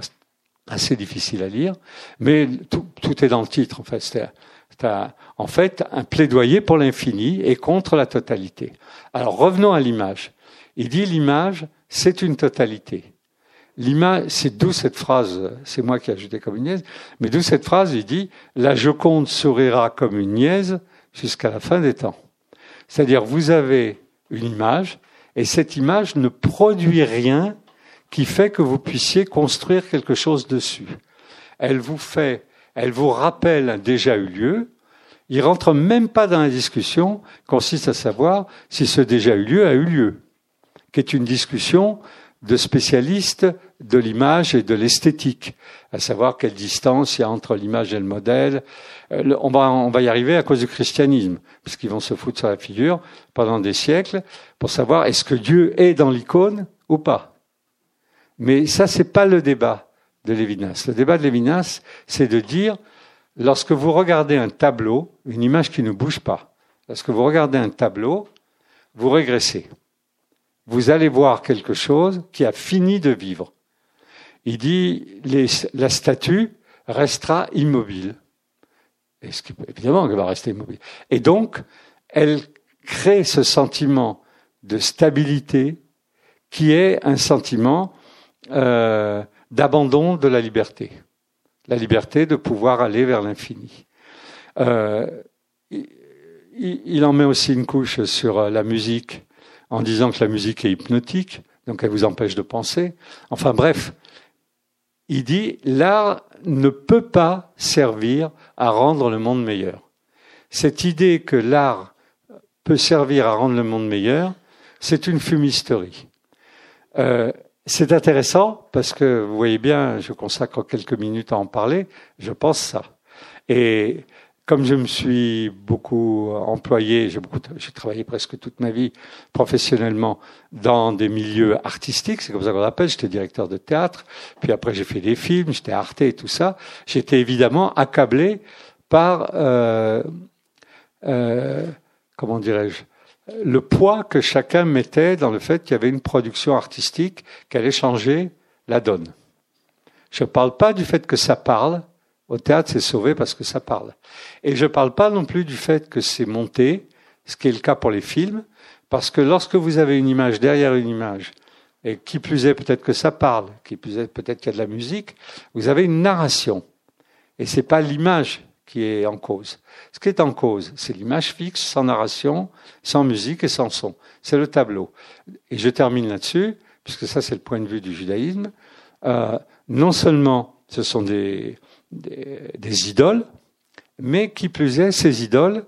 assez difficile à lire, mais tout, est dans le titre. En fait, c'est en fait un plaidoyer pour l'infini et contre la totalité. Alors revenons à l'image. Il dit l'image, c'est une totalité. L'image, c'est d'où cette phrase, c'est moi qui ai ajouté comme une niaise, mais d'où cette phrase, il dit, la Joconde sourira comme une niaise jusqu'à la fin des temps. C'est-à-dire, vous avez une image, et cette image ne produit rien qui fait que vous puissiez construire quelque chose dessus. Elle vous fait, elle vous rappelle un déjà eu lieu. Il rentre même pas dans la discussion, consiste à savoir si ce déjà eu lieu a eu lieu, qui est une discussion de spécialistes de l'image et de l'esthétique, à savoir quelle distance il y a entre l'image et le modèle. Euh, on va, y arriver à cause du christianisme, puisqu'ils vont se foutre sur la figure pendant des siècles pour savoir est-ce que Dieu est dans l'icône ou pas. Mais ça, c'est pas le débat de Lévinas. Le débat de Lévinas, c'est de dire, lorsque vous regardez un tableau, une image qui ne bouge pas, lorsque vous regardez un tableau, vous régressez vous allez voir quelque chose qui a fini de vivre. Il dit, la statue restera immobile. Et évidemment, elle va rester immobile. Et donc, elle crée ce sentiment de stabilité qui est un sentiment euh, d'abandon de la liberté. La liberté de pouvoir aller vers l'infini. Euh, il, en met aussi une couche sur la musique en disant que la musique est hypnotique, donc elle vous empêche de penser. Enfin bref, il dit l'art ne peut pas servir à rendre le monde meilleur. Cette idée que l'art peut servir à rendre le monde meilleur, c'est une fumisterie. Euh, c'est intéressant parce que vous voyez bien, je consacre quelques minutes à en parler, je pense ça. Et comme je me suis beaucoup employé, j'ai beaucoup, j'ai travaillé presque toute ma vie professionnellement dans des milieux artistiques, c'est comme ça qu'on l'appelle. J'étais directeur de théâtre, puis après j'ai fait des films, j'étais Arte et tout ça. J'étais évidemment accablé par, euh, euh, comment dirais-je, le poids que chacun mettait dans le fait qu'il y avait une production artistique qui allait changer la donne. Je ne parle pas du fait que ça parle, au théâtre, c'est sauvé parce que ça parle. Et je ne parle pas non plus du fait que c'est monté, ce qui est le cas pour les films, parce que lorsque vous avez une image derrière une image, et qui plus est peut-être que ça parle, qui plus est peut-être qu'il y a de la musique, vous avez une narration. Et c'est pas l'image qui est en cause. Ce qui est en cause, c'est l'image fixe, sans narration, sans musique et sans son. C'est le tableau. Et je termine là-dessus, puisque ça c'est le point de vue du judaïsme. Euh, non seulement ce sont des, des, idoles, mais qui plus est, ces idoles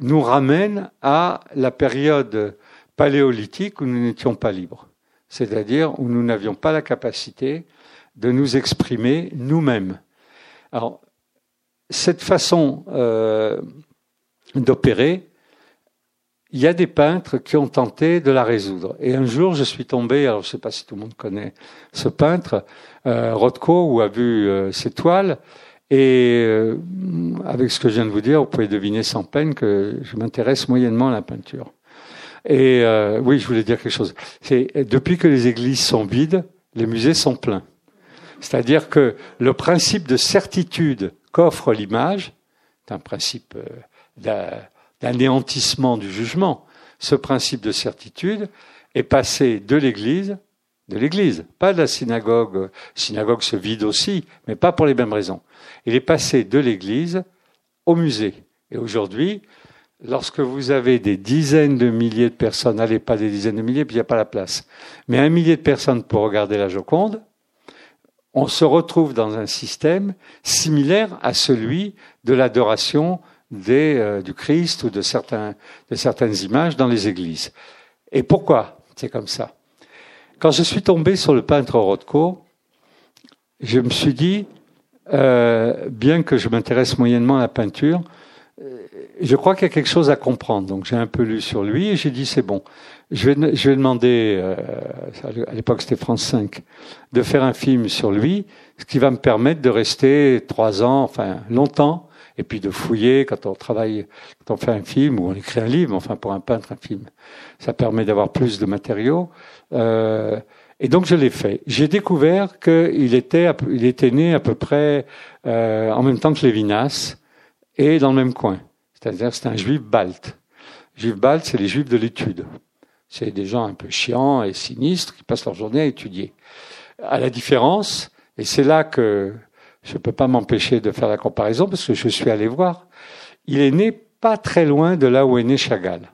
nous ramènent à la période paléolithique où nous n'étions pas libres, c'est-à-dire où nous n'avions pas la capacité de nous exprimer nous-mêmes. Alors, cette façon euh, d'opérer, il y a des peintres qui ont tenté de la résoudre. Et un jour, je suis tombé, alors je ne sais pas si tout le monde connaît ce peintre, euh, Rothko, ou a vu euh, ses toiles. Et euh, avec ce que je viens de vous dire, vous pouvez deviner sans peine que je m'intéresse moyennement à la peinture. Et euh, oui, je voulais dire quelque chose. C'est depuis que les églises sont vides, les musées sont pleins. C'est-à-dire que le principe de certitude qu'offre l'image, c'est un principe euh, d'anéantissement du jugement. Ce principe de certitude est passé de l'Église, de l'Église, pas de la synagogue. La synagogue se vide aussi, mais pas pour les mêmes raisons. Il est passé de l'Église au musée. Et aujourd'hui, lorsque vous avez des dizaines de milliers de personnes, allez pas des dizaines de milliers, puis il n'y a pas la place, mais un millier de personnes pour regarder la Joconde, on se retrouve dans un système similaire à celui de l'adoration euh, du Christ ou de, certains, de certaines images dans les églises. Et pourquoi c'est comme ça? Quand je suis tombé sur le peintre Rothko, je me suis dit, euh, bien que je m'intéresse moyennement à la peinture, euh, je crois qu'il y a quelque chose à comprendre. Donc j'ai un peu lu sur lui et j'ai dit c'est bon. Je vais, je vais demander, euh, à l'époque c'était France 5, de faire un film sur lui, ce qui va me permettre de rester trois ans, enfin longtemps, et puis de fouiller quand on travaille, quand on fait un film ou on écrit un livre, enfin pour un peintre un film, ça permet d'avoir plus de matériaux. Euh, et donc je l'ai fait. J'ai découvert qu'il était, il était né à peu près euh, en même temps que Lévinas et dans le même coin. C'est-à-dire c'est un juif balte. Juif balte, c'est les juifs de l'étude. C'est des gens un peu chiants et sinistres qui passent leur journée à étudier. À la différence, et c'est là que je ne peux pas m'empêcher de faire la comparaison parce que je suis allé voir, il est né pas très loin de là où est né Chagall.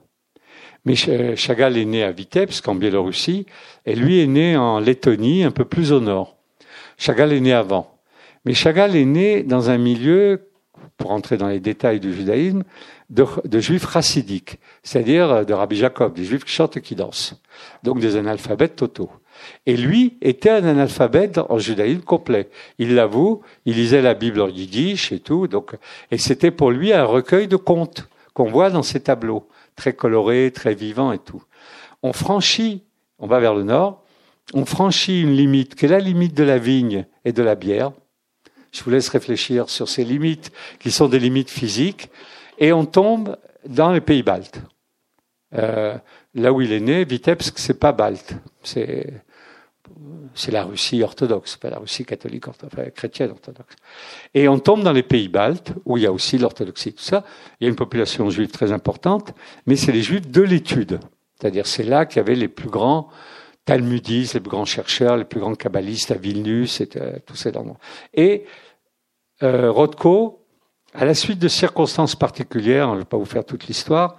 Mais Chagall est né à Vitebsk, en Biélorussie, et lui est né en Lettonie, un peu plus au nord. Chagall est né avant. Mais Chagall est né dans un milieu, pour entrer dans les détails du judaïsme, de, de juifs racidiques, c'est-à-dire de Rabbi Jacob, des juifs qui chantent et qui dansent. Donc des analphabètes totaux. Et lui était un analphabète en judaïsme complet. Il l'avoue, il lisait la Bible en yiddish et tout, donc, et c'était pour lui un recueil de contes qu'on voit dans ces tableaux très coloré, très vivant et tout. On franchit, on va vers le nord, on franchit une limite qui est la limite de la vigne et de la bière. Je vous laisse réfléchir sur ces limites qui sont des limites physiques, et on tombe dans les pays baltes. Euh, là où il est né, Vitebsk, c'est pas balte, c'est c'est la Russie orthodoxe, pas la Russie catholique orthodoxe, chrétienne orthodoxe. Et on tombe dans les pays baltes, où il y a aussi l'orthodoxie, tout ça. Il y a une population juive très importante, mais c'est les juifs de l'étude. C'est-à-dire, c'est là qu'il y avait les plus grands talmudistes, les plus grands chercheurs, les plus grands kabbalistes à Vilnius, et euh, tous ces endroits. Et euh, Rothko, à la suite de circonstances particulières, je ne vais pas vous faire toute l'histoire,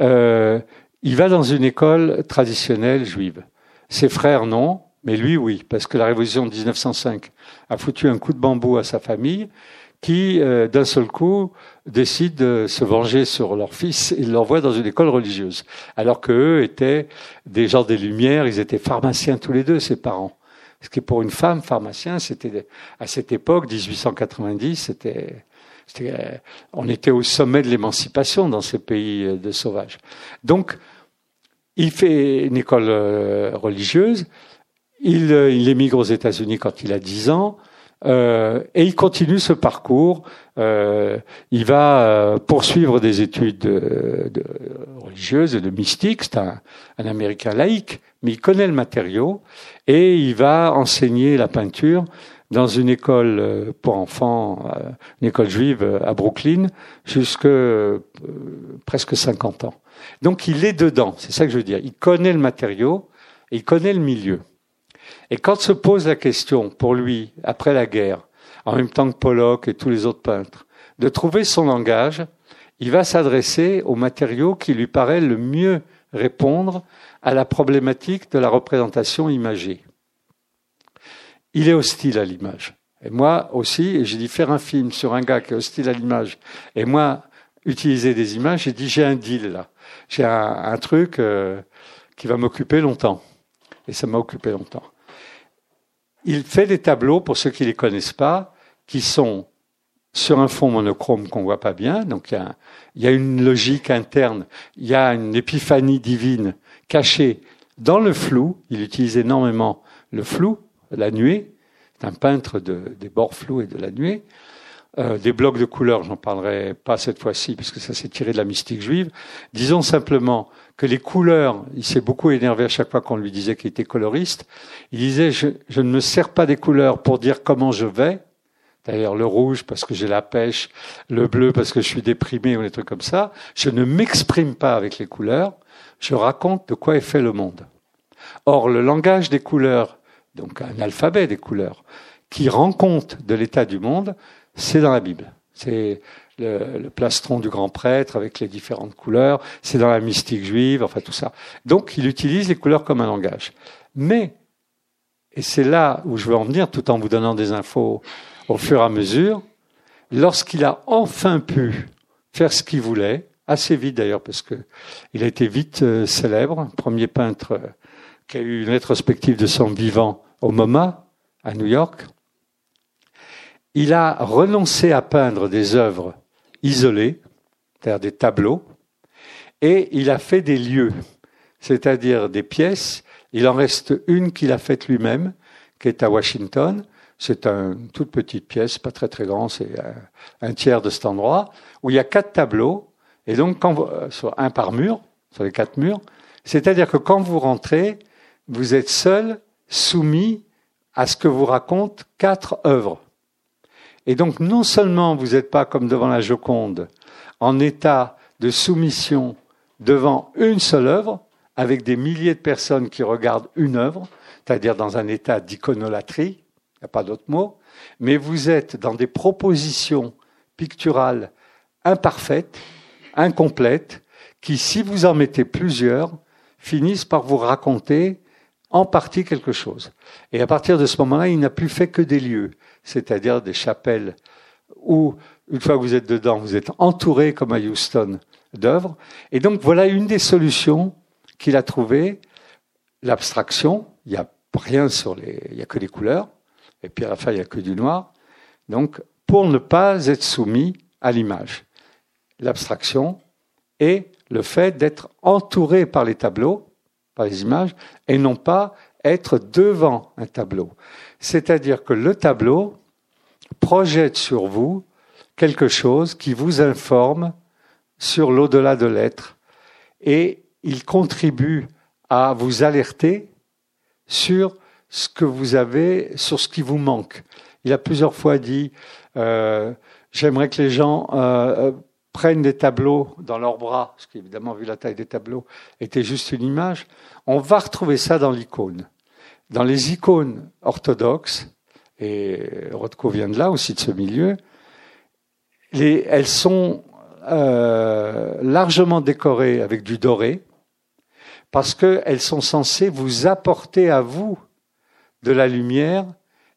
euh, il va dans une école traditionnelle juive. Ses frères, non. Mais lui, oui, parce que la révolution de 1905 a foutu un coup de bambou à sa famille, qui, euh, d'un seul coup, décide de se venger sur leur fils et l'envoie dans une école religieuse. Alors qu'eux étaient des gens des Lumières, ils étaient pharmaciens tous les deux, ses parents. Ce qui, pour une femme pharmacien, c'était, à cette époque, 1890, c'était, euh, on était au sommet de l'émancipation dans ces pays euh, de sauvages. Donc, il fait une école religieuse, il, euh, émigre aux États-Unis quand il a 10 ans. Euh, et il continue ce parcours. Euh, il va euh, poursuivre des études de, de religieuses et de mystique. C'est un, un, Américain laïque, mais il connaît le matériau et il va enseigner la peinture dans une école euh, pour enfants, une école juive à Brooklyn, jusque presque 50 ans. Donc il est dedans. C'est ça que je veux dire. Il connaît le matériau il connaît le milieu. Et quand se pose la question pour lui, après la guerre, en même temps que Pollock et tous les autres peintres, de trouver son langage, il va s'adresser au matériau qui lui paraît le mieux répondre à la problématique de la représentation imagée. Il est hostile à l'image. Et moi aussi, j'ai dit faire un film sur un gars qui est hostile à l'image, et moi utiliser des images, j'ai dit j'ai un deal là. J'ai un, truc euh, qui va m'occuper longtemps. Et ça m'a occupé longtemps. Il fait des tableaux, pour ceux qui ne les connaissent pas, qui sont sur un fond monochrome qu'on voit pas bien. Donc il y, a, une logique interne, il y a une épiphanie divine cachée dans le flou. Il utilise énormément le flou, la nuée. C'est un peintre des bords flous et de la nuée. Euh, des blocs de couleurs, j'en parlerai pas cette fois-ci, parce que ça s'est tiré de la mystique juive. Disons simplement que les couleurs, il s'est beaucoup énervé à chaque fois qu'on lui disait qu'il était coloriste. Il disait, je, je, ne me sers pas des couleurs pour dire comment je vais. D'ailleurs, le rouge parce que j'ai la pêche, le bleu parce que je suis déprimé ou des trucs comme ça. Je ne m'exprime pas avec les couleurs. Je raconte de quoi est fait le monde. Or, le langage des couleurs, donc un alphabet des couleurs, qui rend compte de l'état du monde, c'est dans la Bible. C'est le, plastron du grand prêtre avec les différentes couleurs. C'est dans la mystique juive, enfin tout ça. Donc, il utilise les couleurs comme un langage. Mais, et c'est là où je veux en venir, tout en vous donnant des infos au fur et à mesure, lorsqu'il a enfin pu faire ce qu'il voulait, assez vite d'ailleurs, parce que il a été vite euh, célèbre, premier peintre euh, qui a eu une rétrospective de son vivant au MoMA à New York, il a renoncé à peindre des œuvres isolées, c'est-à-dire des tableaux, et il a fait des lieux, c'est-à-dire des pièces. Il en reste une qu'il a faite lui-même, qui est à Washington. C'est une toute petite pièce, pas très très grand, c'est un, tiers de cet endroit, où il y a quatre tableaux, et donc quand euh, sur un par mur, sur les quatre murs, c'est-à-dire que quand vous rentrez, vous êtes seul, soumis à ce que vous racontent quatre œuvres. Et donc, non seulement vous n'êtes pas comme devant la Joconde, en état de soumission devant une seule œuvre, avec des milliers de personnes qui regardent une œuvre, c'est-à-dire dans un état d'iconolatrie, il n'y a pas d'autre mot, mais vous êtes dans des propositions picturales imparfaites, incomplètes, qui, si vous en mettez plusieurs, finissent par vous raconter en partie quelque chose. Et à partir de ce moment-là, il n'a plus fait que des lieux c'est-à-dire des chapelles où, une fois que vous êtes dedans, vous êtes entouré, comme à Houston, d'œuvres. Et donc voilà une des solutions qu'il a trouvées, l'abstraction. Il n'y a rien sur les, il n'y a que des couleurs. Et puis à la fin, il n'y a que du noir. Donc, pour ne pas être soumis à l'image. L'abstraction et le fait d'être entouré par les tableaux, par les images, et non pas être devant un tableau. C'est-à-dire que le tableau projette sur vous quelque chose qui vous informe sur l'au-delà de l'être et il contribue à vous alerter sur ce que vous avez, sur ce qui vous manque. Il a plusieurs fois dit euh, J'aimerais que les gens euh, prennent des tableaux dans leurs bras, ce qui évidemment, vu la taille des tableaux, était juste une image. On va retrouver ça dans l'icône. Dans les icônes orthodoxes, et Rothko vient de là aussi, de ce milieu, les, elles sont euh, largement décorées avec du doré, parce qu'elles sont censées vous apporter à vous de la lumière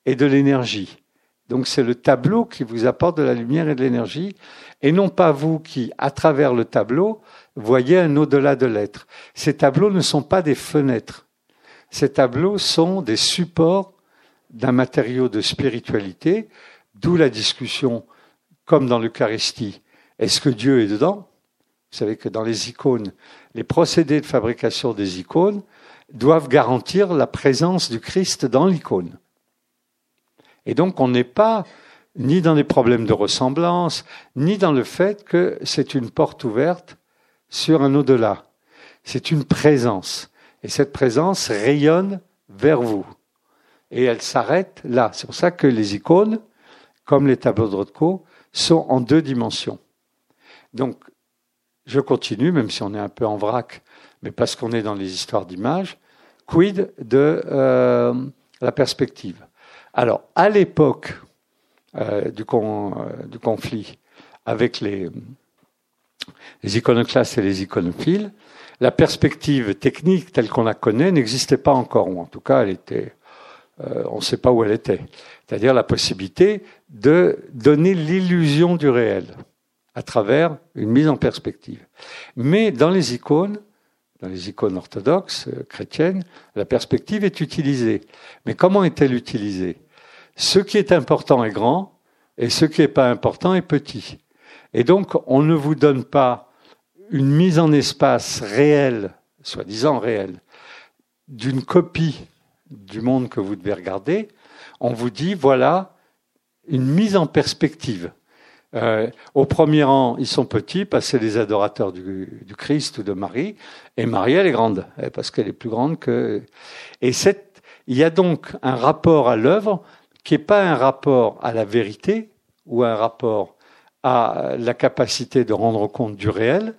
et de l'énergie. Donc c'est le tableau qui vous apporte de la lumière et de l'énergie, et non pas vous qui, à travers le tableau, voyez un au-delà de l'être. Ces tableaux ne sont pas des fenêtres. Ces tableaux sont des supports d'un matériau de spiritualité, d'où la discussion, comme dans l'Eucharistie, est-ce que Dieu est dedans? Vous savez que dans les icônes, les procédés de fabrication des icônes doivent garantir la présence du Christ dans l'icône. Et donc on n'est pas ni dans les problèmes de ressemblance, ni dans le fait que c'est une porte ouverte sur un au-delà. C'est une présence. Et cette présence rayonne vers vous. Et elle s'arrête là. C'est pour ça que les icônes, comme les tableaux de Rothko, sont en deux dimensions. Donc, je continue, même si on est un peu en vrac, mais parce qu'on est dans les histoires d'images. Quid de euh, la perspective? Alors, à l'époque euh, du, euh, du, conflit avec les, iconoclastes et les iconophiles, la perspective technique telle qu'on la connaît n'existait pas encore, ou en tout cas, elle était, euh, on ne sait pas où elle était. C'est-à-dire la possibilité de donner l'illusion du réel à travers une mise en perspective. Mais dans les icônes, dans les icônes orthodoxes chrétiennes, la perspective est utilisée. Mais comment est-elle utilisée? Ce qui est important et grand et ce qui n'est pas important est petit. Et donc, on ne vous donne pas une mise en espace réelle, soi-disant réelle, d'une copie du monde que vous devez regarder. On vous dit, voilà une mise en perspective. Euh, au premier rang, ils sont petits parce que c'est les adorateurs du, du, Christ ou de Marie. Et Marie, elle est grande, eh, parce qu'elle est plus grande que. Et cette, il y a donc un rapport à l'œuvre qui n'est pas un rapport à la vérité ou un rapport à la capacité de rendre compte du réel,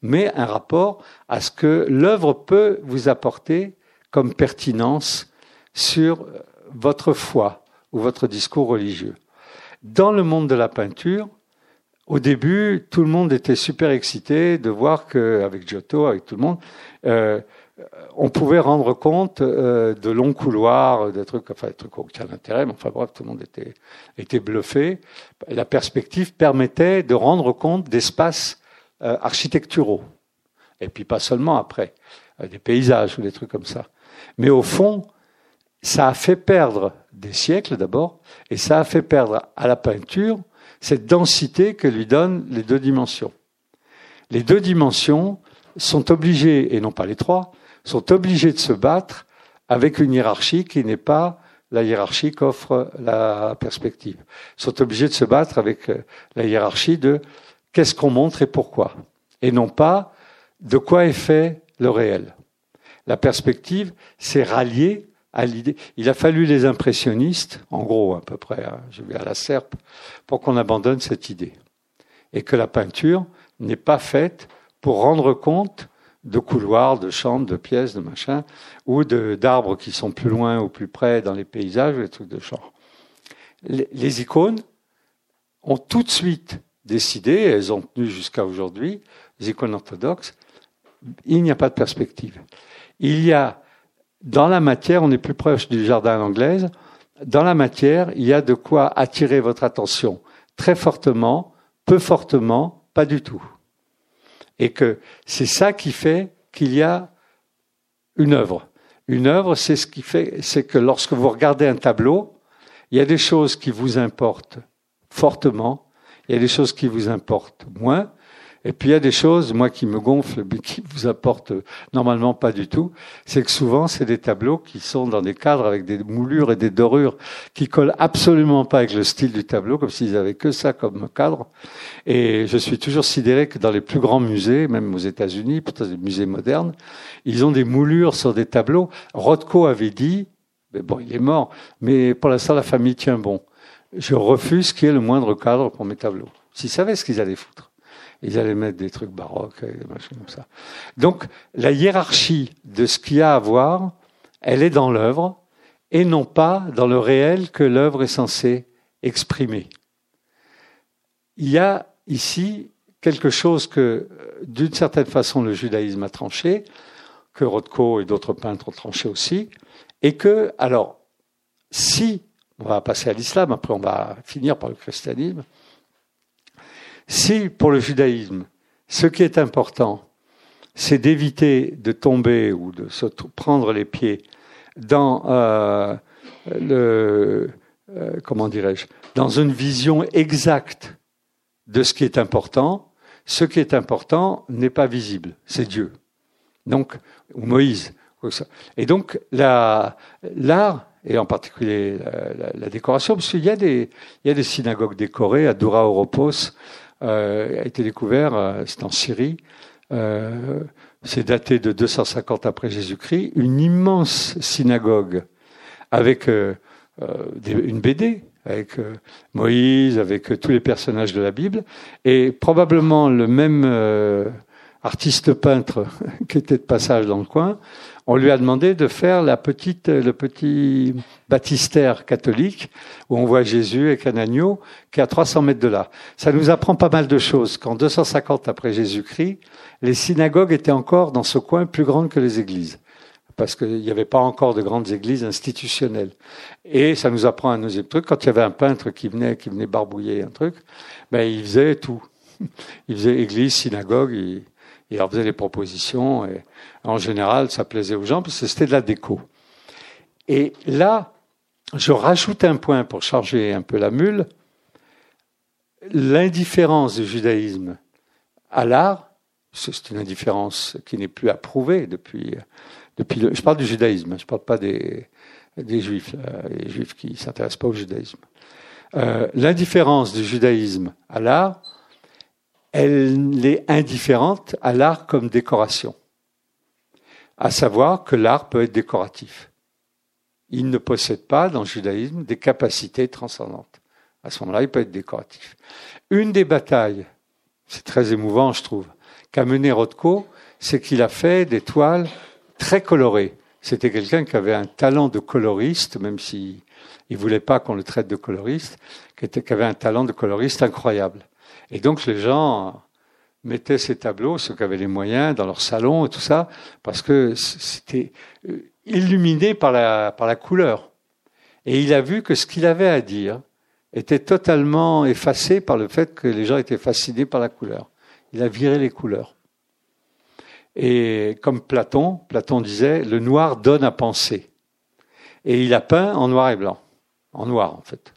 mais un rapport à ce que l'œuvre peut vous apporter comme pertinence sur votre foi ou votre discours religieux. Dans le monde de la peinture, au début, tout le monde était super excité de voir qu'avec Giotto, avec tout le monde, euh, on pouvait rendre compte euh, de longs couloirs, des trucs, enfin des trucs qui aucun intérêt, mais enfin bref, tout le monde était, était bluffé. La perspective permettait de rendre compte d'espaces euh, architecturaux. Et puis pas seulement après, euh, des paysages ou des trucs comme ça. Mais au fond, ça a fait perdre des siècles d'abord, et ça a fait perdre à la peinture cette densité que lui donnent les deux dimensions. Les deux dimensions sont obligées, et non pas les trois, sont obligées de se battre avec une hiérarchie qui n'est pas la hiérarchie qu'offre la perspective. Ils sont obligés de se battre avec euh, la hiérarchie de qu'est-ce qu'on montre et pourquoi, et non pas de quoi est fait le réel. La perspective, c'est rallier à l'idée. Il a fallu les impressionnistes, en gros à peu près, hein, je vais à la serpe, pour qu'on abandonne cette idée. Et que la peinture n'est pas faite pour rendre compte de couloirs, de chambres, de pièces, de machins, ou d'arbres qui sont plus loin ou plus près dans les paysages, les trucs de genre. Les, les icônes ont tout de suite décidé, elles ont tenu jusqu'à aujourd'hui, les icônes orthodoxes, il n'y a pas de perspective. Il y a dans la matière, on est plus proche du jardin anglaise, dans la matière, il y a de quoi attirer votre attention très fortement, peu fortement, pas du tout. Et que c'est ça qui fait qu'il y a une œuvre. Une œuvre, c'est ce qui fait, c'est que lorsque vous regardez un tableau, il y a des choses qui vous importent fortement, il y a des choses qui vous importent moins, et puis il y a des choses, moi, qui me gonflent, mais qui vous apportent normalement pas du tout. C'est que souvent, c'est des tableaux qui sont dans des cadres avec des moulures et des dorures qui collent absolument pas avec le style du tableau, comme s'ils avaient que ça comme cadre. Et je suis toujours sidéré que dans les plus grands musées, même aux États-Unis, peut-être des musées modernes, ils ont des moulures sur des tableaux. Rothko avait dit, mais bon, il est mort, mais pour l'instant, la famille tient bon. Je refuse qu'il y ait le moindre cadre pour mes tableaux. S'ils savaient ce qu'ils allaient foutre. Ils allaient mettre des trucs baroques et des machins comme ça. Donc, la hiérarchie de ce qu'il y a à voir, elle est dans l'œuvre et non pas dans le réel que l'œuvre est censée exprimer. Il y a ici quelque chose que, d'une certaine façon, le judaïsme a tranché, que Rothko et d'autres peintres ont tranché aussi, et que, alors, si, on va passer à l'islam, après on va finir par le christianisme, si pour le judaïsme, ce qui est important, c'est d'éviter de tomber ou de se prendre les pieds dans euh, le euh, comment dirais-je dans une vision exacte de ce qui est important. Ce qui est important n'est pas visible, c'est Dieu. Donc ou Moïse. Et donc l'art et en particulier la, décoration, parce qu'il y y a des synagogues décorées à Doura Oropos a été découvert, euh, c'est en Syrie, euh, c'est daté de 250 après Jésus-Christ, une immense synagogue avec une BD, avec Moïse, avec tous les personnages de la Bible, et probablement le même artiste peintre qui était de passage dans le coin, on lui a demandé de faire la petite, le petit baptistère catholique où on voit Jésus avec un agneau qui est à 300 mètres de là. Ça nous apprend pas mal de choses. Qu'en 250 après Jésus-Christ, les synagogues étaient encore dans ce coin plus grandes que les églises. Parce qu'il n'y avait pas encore de grandes églises institutionnelles. Et ça nous apprend un deuxième truc. Quand il y avait un peintre qui venait, qui venait barbouiller un truc, ben, il faisait tout. Il faisait église, synagogue, il leur faisait des propositions. Et en général, ça plaisait aux gens parce que c'était de la déco. Et là, je rajoute un point pour charger un peu la mule. l'indifférence du judaïsme à l'art, c'est une indifférence qui n'est plus approuvée depuis, le, je parle du judaïsme, je ne parle pas des, juifs, les juifs qui ne s'intéressent pas au judaïsme. Euh, l'indifférence du judaïsme à l'art, elle est indifférente à l'art comme décoration. À savoir que l'art peut être décoratif. Il ne possède pas dans le judaïsme des capacités transcendantes. À ce moment-là, il peut être décoratif. Une des batailles, c'est très émouvant, je trouve, qu'a mené Rothko, c'est qu'il a fait des toiles très colorées. C'était quelqu'un qui avait un talent de coloriste, même s'il ne voulait pas qu'on le traite de coloriste, qui, qui avait un talent de coloriste incroyable. Et donc les gens mettaient ces tableaux, ceux qui avaient les moyens, dans leur salon et tout ça, parce que c'était euh, illuminé par la, par la couleur. Et il a vu que ce qu'il avait à dire était totalement effacé par le fait que les gens étaient fascinés par la couleur. Il a viré les couleurs. Et comme Platon, Platon disait, le noir donne à penser. Et il a peint en noir et blanc, en noir en fait.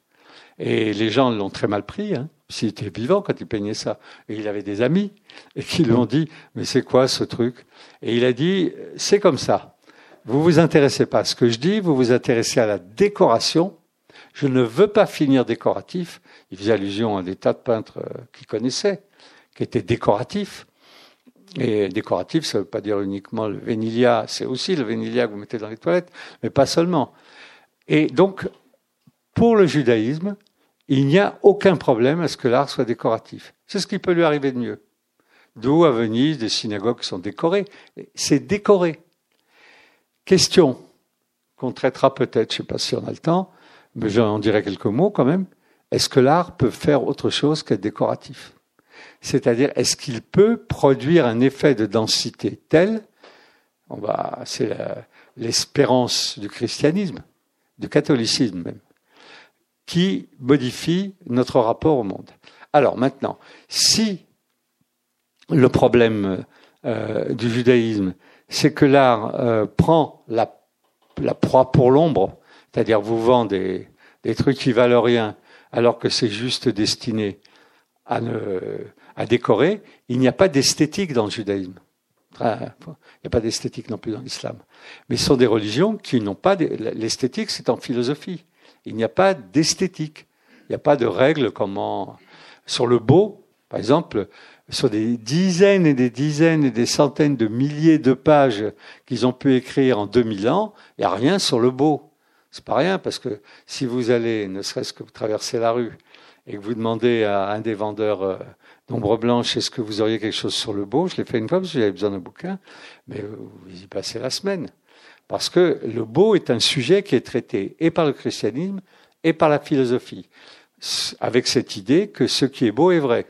Et les gens l'ont très mal pris. Hein s'il était vivant quand il peignait ça. Et il avait des amis et qui lui ont dit mais c'est quoi ce truc? Et il a dit c'est comme ça. Vous vous intéressez pas à ce que je dis, vous vous intéressez à la décoration. Je ne veux pas finir décoratif. Il faisait allusion à des tas de peintres euh, qu'il connaissait, qui étaient décoratifs. Et décoratif, ça ne veut pas dire uniquement le vénilia, c'est aussi le vénilia que vous mettez dans les toilettes, mais pas seulement. Et donc, pour le judaïsme, il n'y a aucun problème à ce que l'art soit décoratif. C'est ce qui peut lui arriver de mieux. D'où à Venise des synagogues sont décorées. C'est décoré. Question qu'on traitera peut-être, je ne sais pas si on a le temps, mais j'en dirai quelques mots quand même. Est-ce que l'art peut faire autre chose qu'être décoratif? C'est-à-dire, est-ce qu'il peut produire un effet de densité tel, on va, c'est l'espérance du christianisme, du catholicisme même, qui modifie notre rapport au monde. Alors maintenant, si le problème euh, du judaïsme, c'est que l'art euh, prend la, la, proie pour l'ombre, c'est-à-dire vous vend des, des, trucs qui valent rien, alors que c'est juste destiné à, ne, à décorer, il n'y a pas d'esthétique dans le judaïsme. Il n'y a pas d'esthétique non plus dans l'islam. Mais ce sont des religions qui n'ont pas... L'esthétique, c'est en philosophie. Il n'y a pas d'esthétique. Il n'y a pas de règles comment. Sur le beau, par exemple, sur des dizaines et des dizaines et des centaines de milliers de pages qu'ils ont pu écrire en 2000 ans, il n'y a rien sur le beau. C'est pas rien parce que si vous allez, ne serait-ce que vous traversez la rue et que vous demandez à un des vendeurs euh, d'ombre blanche est-ce que vous auriez quelque chose sur le beau, je l'ai fait une fois parce que j'avais besoin d'un bouquin, mais vous y passez la semaine. Parce que le beau est un sujet qui est traité et par le christianisme et par la philosophie, avec cette idée que ce qui est beau est vrai.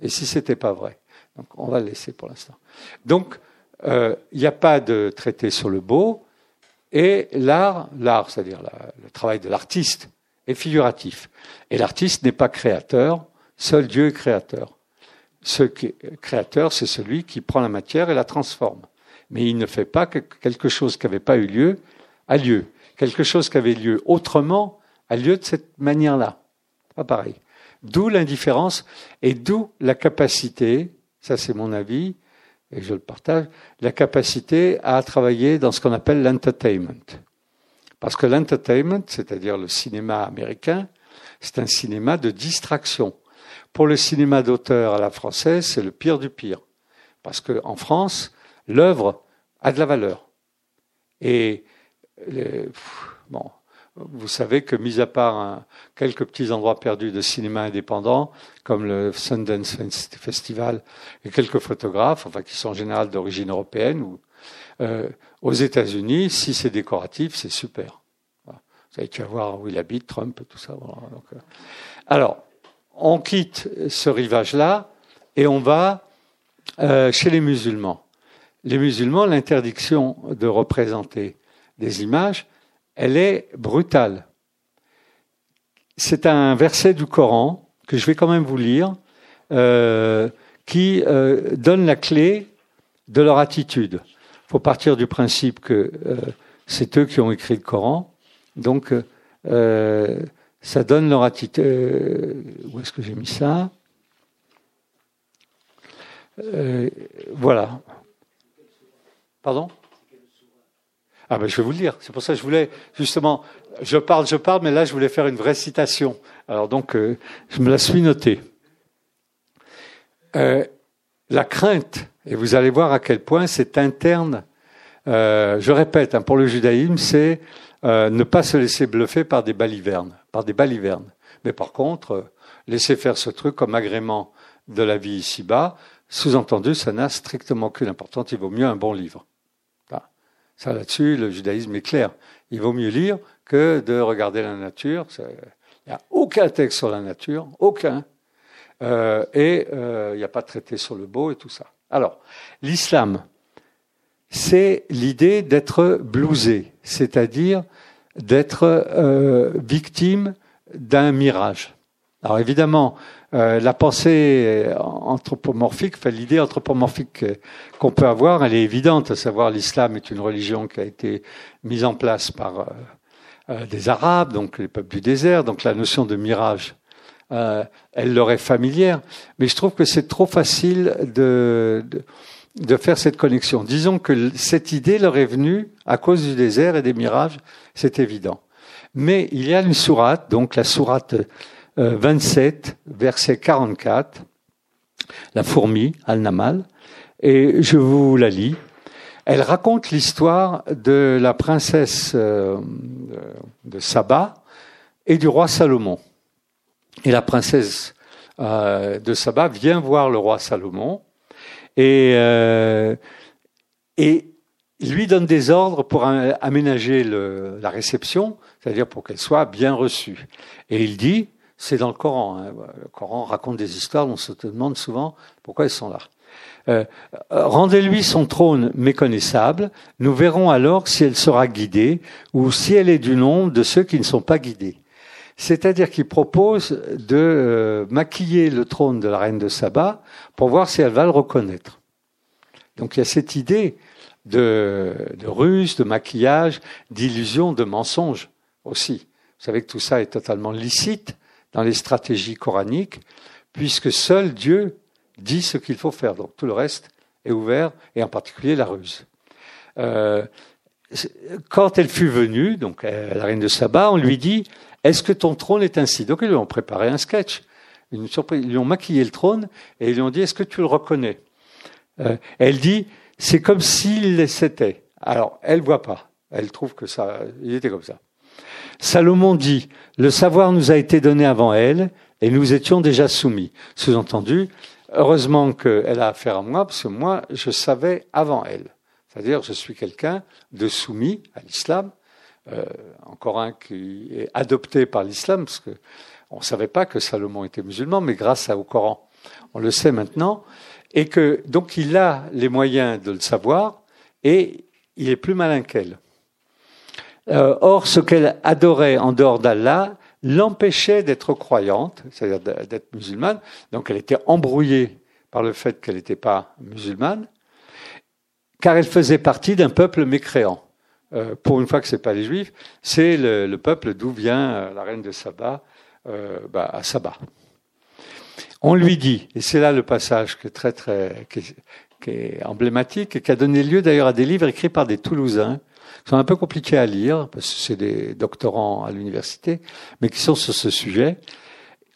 Et si c'était pas vrai? Donc on va le laisser pour l'instant. Donc euh, il n'y a pas de traité sur le beau, et l'art, l'art, c'est-à-dire le travail de l'artiste, est figuratif. Et l'artiste n'est pas créateur, seul Dieu est créateur. Ce qui est créateur, c'est celui qui prend la matière et la transforme mais il ne fait pas que quelque chose qui n'avait pas eu lieu a lieu. Quelque chose qui avait lieu autrement a lieu de cette manière-là. Pas pareil. D'où l'indifférence et d'où la capacité, ça c'est mon avis, et je le partage, la capacité à travailler dans ce qu'on appelle l'entertainment. Parce que l'entertainment, c'est-à-dire le cinéma américain, c'est un cinéma de distraction. Pour le cinéma d'auteur à la française, c'est le pire du pire. Parce qu'en France, l'œuvre a de la valeur. Et bon, vous savez que, mis à part quelques petits endroits perdus de cinéma indépendant, comme le Sundance Festival et quelques photographes, enfin qui sont en général d'origine européenne, ou, euh, aux États-Unis, si c'est décoratif, c'est super. Vous savez, tu vas voir où il habite, Trump, tout ça. Euh. alors, on quitte ce rivage-là et on va euh, chez les musulmans les musulmans, l'interdiction de représenter des images, elle est brutale. C'est un verset du Coran que je vais quand même vous lire, euh, qui euh, donne la clé de leur attitude. Il faut partir du principe que euh, c'est eux qui ont écrit le Coran. Donc, ça donne leur attitude. Où est-ce que j'ai mis ça? Voilà. Pardon? Ah ben je vais vous le dire. C'est pour ça que je voulais justement. Je parle, je parle, mais là je voulais faire une vraie citation. Alors donc euh, je me la suis notée. la crainte, et vous allez voir à quel point c'est interne. je répète, hein, pour le judaïsme, c'est ne pas se laisser bluffer par des balivernes par des balivernes. Mais par contre, euh, laisser faire ce truc comme agrément de la vie ici-bas, sous-entendu, ça n'a strictement aucune importance. Il vaut mieux un bon livre. Ça, là-dessus, le judaïsme est clair. Il vaut mieux lire que de regarder la nature. Il n'y a aucun texte sur la nature, aucun. Euh, et euh, il n'y a pas de traité sur le beau et tout ça. Alors, l'islam, c'est l'idée d'être blousé, c'est-à-dire d'être euh, victime d'un mirage. Alors évidemment, euh, la pensée anthropomorphique, enfin, l'idée anthropomorphique qu'on peut avoir, elle est évidente, à savoir l'islam est une religion qui a été mise en place par euh, euh des Arabes, donc les peuples du désert, donc la notion de mirage, euh, elle leur est familière, mais je trouve que c'est trop facile de, de de faire cette connexion. Disons que cette idée leur est venue à cause du désert et des mirages, c'est évident. Mais il y a une sourate, donc la sourate 27, euh, verset 44, la fourmi, Al-Namal, et je vous la lis. Elle raconte l'histoire de la princesse euh, de Saba et du roi Salomon. Et la princesse euh, de Saba vient voir le roi Salomon et, euh, lui donne des ordres pour aménager la réception, c'est-à-dire pour qu'elle soit bien reçue. Et il dit, c'est dans le Coran, hein, le Coran raconte des histoires dont on se demande souvent pourquoi elles sont là. Euh, Rendez-lui son trône méconnaissable, nous verrons alors si elle sera guidée ou si elle est du nombre de ceux qui ne sont pas guidés. C'est-à-dire qu'il propose de euh, maquiller le trône de la reine de Saba pour voir si elle va le reconnaître. Donc il y a cette idée de, de ruse, de maquillage, d'illusion, de mensonge aussi. Vous savez que tout ça est totalement licite dans les stratégies coraniques, puisque seul Dieu dit ce qu'il faut faire. Donc tout le reste est ouvert, et en particulier la ruse. Euh, quand elle fut venue, donc euh, la reine de Saba, on lui dit est-ce que ton trône est ainsi? Donc ils lui ont préparé un sketch, une surprise. Ils lui ont maquillé le trône et ils lui ont dit Est-ce que tu le reconnais? Euh, Elle dit C'est comme s'il s'était. Alors elle voit pas. Elle trouve que ça, il était comme ça. Salomon dit Le savoir nous a été donné avant elle et nous étions déjà soumis. Sous-entendu, heureusement qu'elle a affaire à moi parce que moi je savais avant elle. C'est-à-dire, je suis quelqu'un de soumis à l'islam, euh, encore un qui est adopté par l'islam, parce que on ne savait pas que Salomon était musulman, mais grâce au Coran, on le sait maintenant, et que donc il a les moyens de le savoir, et il est plus malin qu'elle. Euh, or, ce qu'elle adorait en dehors d'Allah l'empêchait d'être croyante, c'est-à-dire d'être musulmane. Donc, elle était embrouillée par le fait qu'elle n'était pas musulmane, car elle faisait partie d'un peuple mécréant. Euh, pour une fois que c'est pas les Juifs, c'est le, peuple d'où vient euh, la reine de Saba, bah, à Saba. On lui dit, et c'est là le passage qui est très très qui est, emblématique et qui a donné lieu d'ailleurs à des livres écrits par des Toulousains, sont un peu compliqués à lire parce que c'est des doctorants à l'université, mais qui sont sur ce sujet.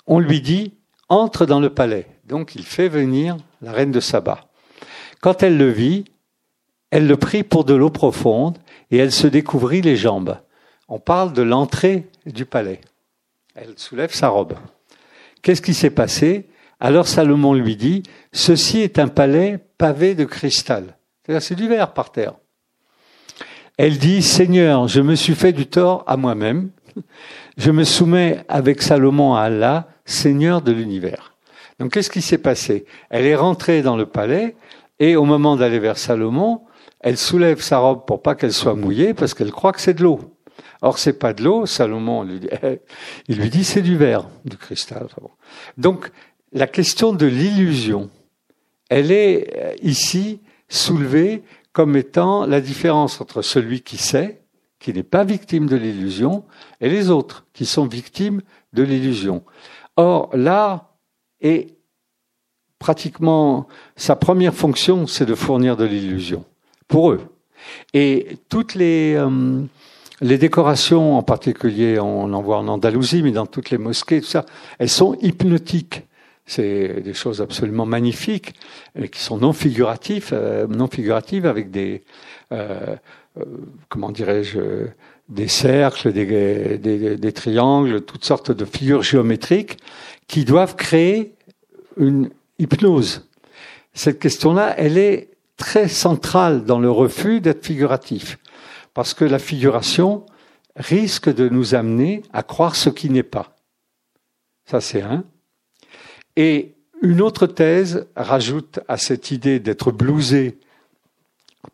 On lui dit entre dans le palais. Donc il fait venir la reine de Saba. Quand elle le vit, elle le prit pour de l'eau profonde et elle se découvrit les jambes. On parle de l'entrée du palais. Elle soulève sa robe. Qu'est-ce qui s'est passé? Alors Salomon lui dit, ceci est un palais pavé de cristal. C'est-à-dire c'est du verre par terre. Elle dit, Seigneur, je me suis fait du tort à moi-même. Je me soumets avec Salomon à Allah, Seigneur de l'univers. Donc qu'est-ce qui s'est passé? Elle est rentrée dans le palais et au moment d'aller vers Salomon, elle soulève sa robe pour pas qu'elle soit mouillée parce qu'elle croit que c'est de l'eau. Or, c'est pas de l'eau. Salomon lui dit, il lui dit, c'est du verre, du cristal. Donc, la question de l'illusion, elle est euh, ici soulevée comme étant la différence entre celui qui sait, qui n'est pas victime de l'illusion, et les autres qui sont victimes de l'illusion. Or, l'art est pratiquement sa première fonction, c'est de fournir de l'illusion pour eux. Et toutes les euh, les décorations, en particulier, on en voit en Andalousie, mais dans toutes les mosquées, tout ça, elles sont hypnotiques. C'est des choses absolument magnifiques, mais qui sont non figuratives, euh, non figuratives avec des, euh, euh, comment dirais-je, des cercles, des, des, des, triangles, toutes sortes de figures géométriques qui doivent créer une hypnose. Cette question-là, elle est très centrale dans le refus d'être figuratif, parce que la figuration risque de nous amener à croire ce qui n'est pas. Ça, c'est un. Et une autre thèse rajoute à cette idée d'être blousé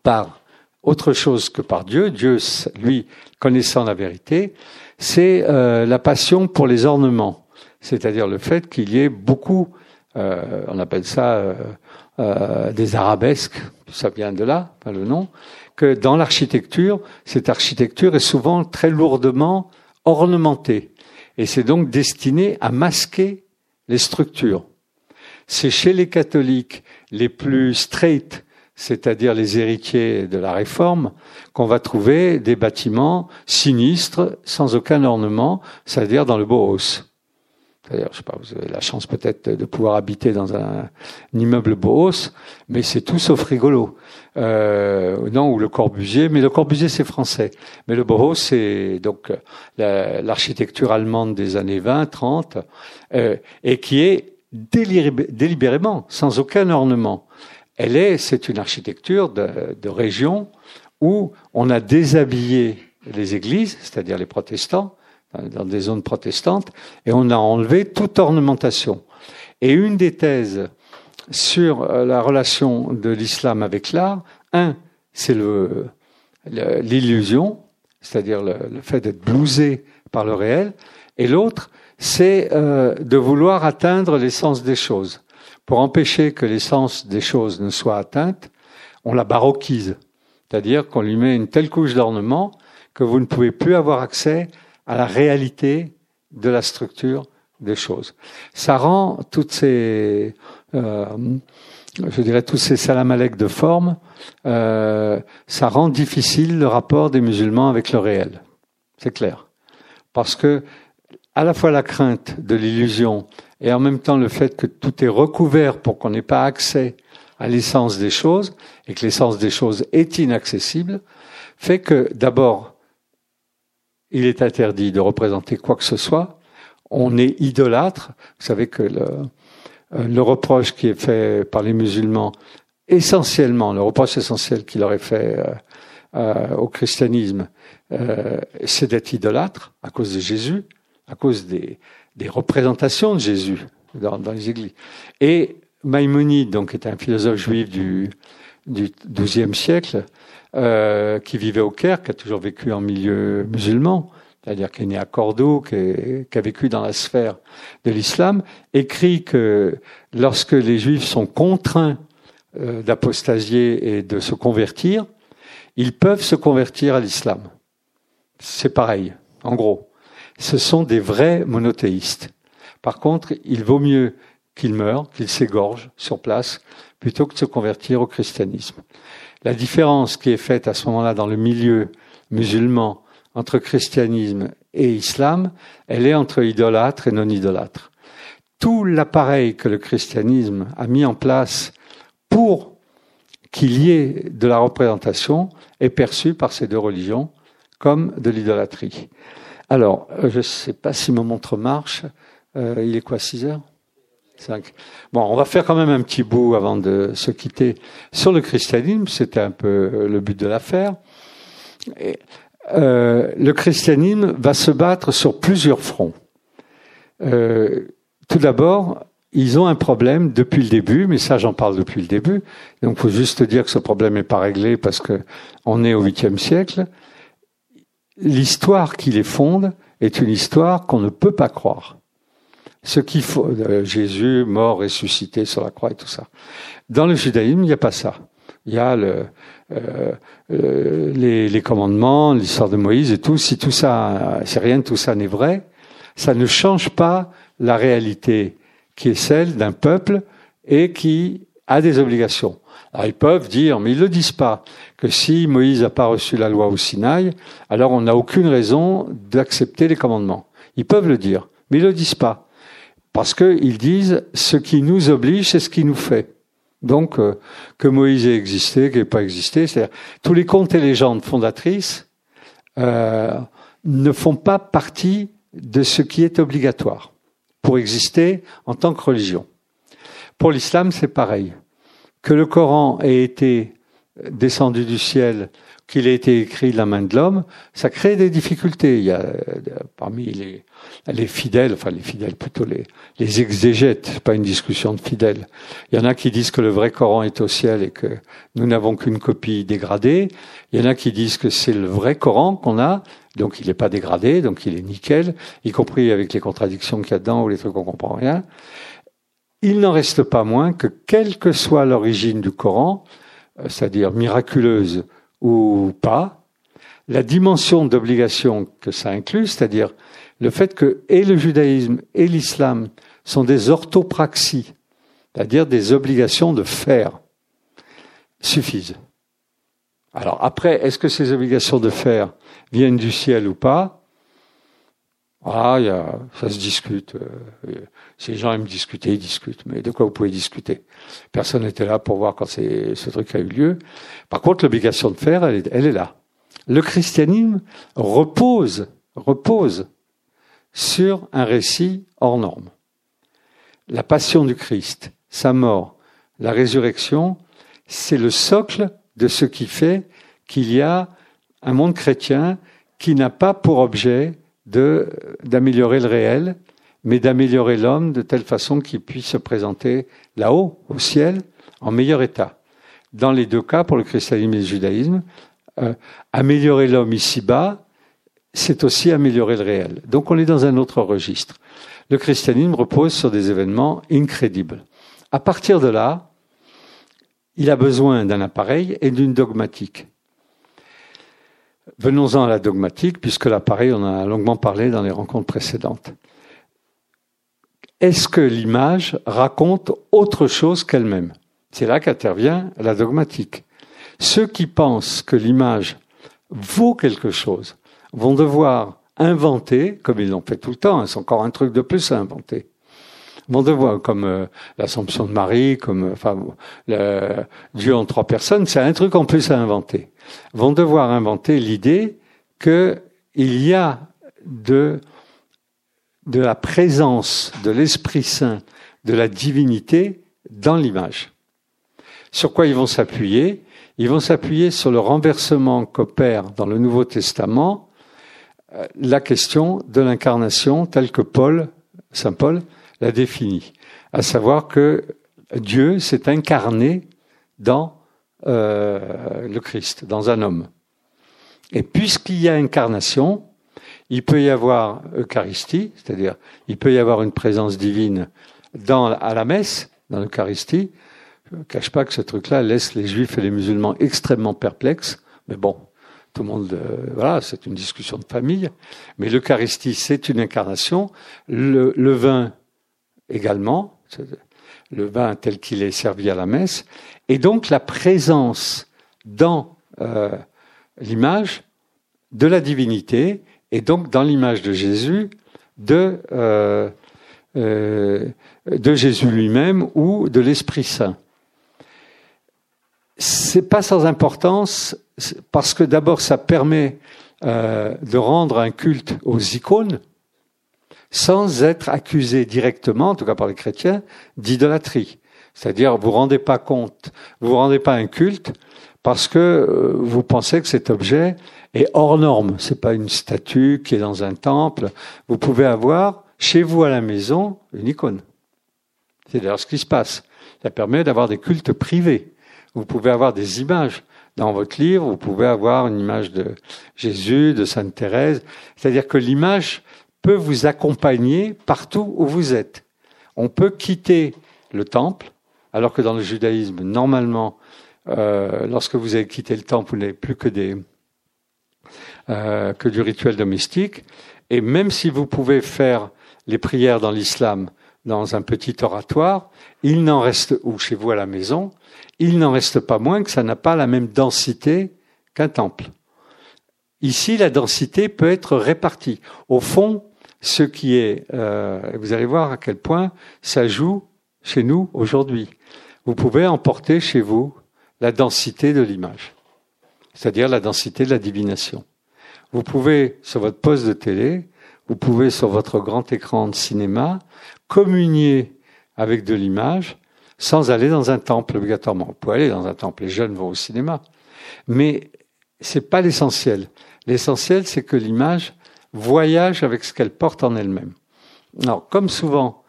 par autre chose que par Dieu, Dieu, lui, connaissant la vérité, c'est euh, la passion pour les ornements, c'est-à-dire le fait qu'il y ait beaucoup, euh, on appelle ça euh, des arabesques, ça vient de là, pas le nom, que dans l'architecture, cette architecture est souvent très lourdement ornementée, et c'est donc destiné à masquer les structures. C'est chez les catholiques les plus straight, c'est-à-dire les héritiers de la réforme, qu'on va trouver des bâtiments sinistres, sans aucun ornement, c'est-à-dire dans le Bohos. D'ailleurs, je sais pas, vous avez la chance peut-être de pouvoir habiter dans un, immeuble Bohos, mais c'est tout sauf rigolo. Euh, non, ou le Corbusier, mais le Corbusier c'est français. Mais le Bohos c'est donc l'architecture allemande des années 20, 30, euh, et qui est délibérément, sans aucun ornement. Elle est, c'est une architecture de région où on a déshabillé les églises, c'est-à-dire les protestants, dans des zones protestantes, et on a enlevé toute ornementation. Et une des thèses sur euh, la relation de l'islam avec l'art, un, c'est le, l'illusion, c'est-à-dire le, le, fait d'être blousé par le réel, et l'autre, c'est euh, de vouloir atteindre l'essence des choses. Pour empêcher que l'essence des choses ne soit atteinte, on la baroquise, c'est-à-dire qu'on lui met une telle couche d'ornement que vous ne pouvez plus avoir accès à la réalité de la structure des choses. Ça rend toutes ces, euh, je dirais tous ces salamalek de forme, euh, ça rend difficile le rapport des musulmans avec le réel. C'est clair, parce que à la fois la crainte de l'illusion et en même temps le fait que tout est recouvert pour qu'on n'ait pas accès à l'essence des choses et que l'essence des choses est inaccessible, fait que d'abord il est interdit de représenter quoi que ce soit. On est idolâtre. Vous savez que le, reproche qui est fait par les musulmans, essentiellement, le reproche essentiel qu'il aurait fait euh, euh, au christianisme, euh, c'est d'être idolâtre à cause de Jésus, à cause des, représentations de Jésus dans, dans, les églises. Et Maïmonide, donc, est un philosophe juif du, du XIIe siècle, euh, qui vivait au Caire, qui a toujours vécu en milieu musulman, c'est-à-dire qui est né à Cordoue, qui, a vécu dans la sphère de l'islam, écrit que lorsque les juifs sont contraints euh, d'apostasier et de se convertir, ils peuvent se convertir à l'islam. C'est pareil, en gros. Ce sont des vrais monothéistes. Par contre, il vaut mieux qu'ils meurent, qu'ils s'égorgent sur place, plutôt que de se convertir au christianisme. La différence qui est faite à ce moment-là dans le milieu musulman entre christianisme et islam, elle est entre idolâtre et non idolâtre. Tout l'appareil que le christianisme a mis en place pour qu'il y ait de la représentation est perçu par ces deux religions comme de l'idolâtrie. Alors, je ne sais pas si ma montre marche. Euh, il est quoi, 6 heures? Bon, on va faire quand même un petit bout avant de se quitter sur le christianisme. C'était un peu le but de l'affaire. Euh, le christianisme va se battre sur plusieurs fronts. Euh, tout d'abord, ils ont un problème depuis le début, mais ça j'en parle depuis le début. Donc, faut juste dire que ce problème n'est pas réglé parce que on est au huitième siècle. L'histoire qui les fonde est une histoire qu'on ne peut pas croire ce qu'il faut, euh, Jésus mort, ressuscité sur la croix et tout ça. Dans le judaïsme, il n'y a pas ça. il y a euh, euh, les, commandements, l'histoire de Moïse et tout. Si tout ça, si rien tout ça n'est vrai, ça ne change pas la réalité qui est celle d'un peuple et qui a des obligations. Alors ils peuvent dire, mais ils le disent pas, que si Moïse n'a pas reçu la loi au Sinaï, alors on n'a aucune raison d'accepter les commandements. Ils peuvent le dire, mais ils le disent pas. Parce qu'ils disent, ce qui nous oblige, c'est ce qui nous fait. Donc, euh, que Moïse ait existé, qu'il n'ait pas existé, c'est-à-dire tous les contes et légendes fondatrices euh, ne font pas partie de ce qui est obligatoire pour exister en tant que religion. Pour l'islam, c'est pareil. Que le Coran ait été descendu du ciel, qu'il ait été écrit de la main de l'homme, ça crée des difficultés. Il y a euh, parmi les, les fidèles, enfin les fidèles plutôt les, les exégètes, pas une discussion de fidèles. Il y en a qui disent que le vrai Coran est au ciel et que nous n'avons qu'une copie dégradée. Il y en a qui disent que c'est le vrai Coran qu'on a, donc il n'est pas dégradé, donc il est nickel, y compris avec les contradictions qu'il y a dedans ou les trucs qu'on comprend rien. Il n'en reste pas moins que quelle que soit l'origine du Coran, euh, c'est-à-dire miraculeuse ou pas, la dimension d'obligation que ça inclut, c'est-à-dire le fait que et le judaïsme et l'islam sont des orthopraxies, c'est-à-dire des obligations de faire, suffisent. Alors après, est-ce que ces obligations de faire viennent du ciel ou pas? Ah, ça se discute. Euh, les gens aiment discuter, ils discutent. Mais de quoi vous pouvez discuter? Personne n'était là pour voir quand ce truc a eu lieu. Par contre, l'obligation de faire, elle est là. Le christianisme repose, repose sur un récit hors norme. La passion du Christ, sa mort, la résurrection, c'est le socle de ce qui fait qu'il y a un monde chrétien qui n'a pas pour objet d'améliorer le réel, mais d'améliorer l'homme de telle façon qu'il puisse se présenter là-haut, au ciel, en meilleur état. Dans les deux cas, pour le christianisme et le judaïsme, euh, améliorer l'homme ici-bas, c'est aussi améliorer le réel. Donc on est dans un autre registre. Le christianisme repose sur des événements incrédibles. À partir de là, il a besoin d'un appareil et d'une dogmatique. Venons-en à la dogmatique, puisque l'appareil, on en a longuement parlé dans les rencontres précédentes. Est-ce que l'image raconte autre chose qu'elle-même? C'est là qu'intervient la dogmatique. Ceux qui pensent que l'image vaut quelque chose vont devoir inventer, comme ils l'ont fait tout le temps, hein, c'est encore un truc de plus à inventer, vont devoir, comme euh, l'Assomption de Marie, comme euh, enfin le, Dieu en trois personnes, c'est un truc en plus à inventer. Vont devoir inventer l'idée qu'il y a de de la présence de l'Esprit Saint, de la divinité dans l'image. Sur quoi ils vont s'appuyer? Ils vont s'appuyer sur le renversement qu'opère dans le Nouveau Testament la question de l'incarnation telle que Paul, Saint Paul, l'a définie, à savoir que Dieu s'est incarné dans euh, le Christ, dans un homme. Et puisqu'il y a incarnation, il peut y avoir Eucharistie, c'est-à-dire il peut y avoir une présence divine dans, à la messe, dans l'Eucharistie. Je ne cache pas que ce truc-là laisse les juifs et les musulmans extrêmement perplexes, mais bon, tout le monde, euh, voilà, c'est une discussion de famille. Mais l'Eucharistie, c'est une incarnation. Le, le vin également, le vin tel qu'il est servi à la messe. Et donc la présence dans euh, l'image de la divinité, et donc dans l'image de Jésus, de, euh, euh, de Jésus lui-même ou de l'Esprit Saint. C'est pas sans importance parce que d'abord ça permet euh, de rendre un culte aux icônes sans être accusé directement, en tout cas par les chrétiens, d'idolâtrie. C'est-à-dire, vous rendez pas compte, vous vous rendez pas un culte parce que euh, vous pensez que cet objet est hors norme. C'est pas une statue qui est dans un temple. Vous pouvez avoir chez vous à la maison une icône. C'est d'ailleurs ce qui se passe. Ça permet d'avoir des cultes privés. Vous pouvez avoir des images. Dans votre livre, vous pouvez avoir une image de Jésus, de Sainte Thérèse. C'est-à-dire que l'image peut vous accompagner partout où vous êtes. On peut quitter le temple, alors que dans le judaïsme, normalement, euh, lorsque vous avez quitté le temple, vous n'avez plus que des euh, que du rituel domestique. Et même si vous pouvez faire les prières dans l'islam dans un petit oratoire, il n'en reste, ou chez vous à la maison, il n'en reste pas moins que ça n'a pas la même densité qu'un temple. Ici, la densité peut être répartie. Au fond, ce qui est, euh, vous allez voir à quel point ça joue chez nous aujourd'hui. Vous pouvez emporter chez vous la densité de l'image, c'est-à-dire la densité de la divination. Vous pouvez, sur votre poste de télé, vous pouvez, sur votre grand écran de cinéma, communier avec de l'image sans aller dans un temple obligatoirement. Vous pouvez aller dans un temple, les jeunes vont au cinéma. Mais c'est pas l'essentiel. L'essentiel, c'est que l'image voyage avec ce qu'elle porte en elle-même. Alors, comme souvent,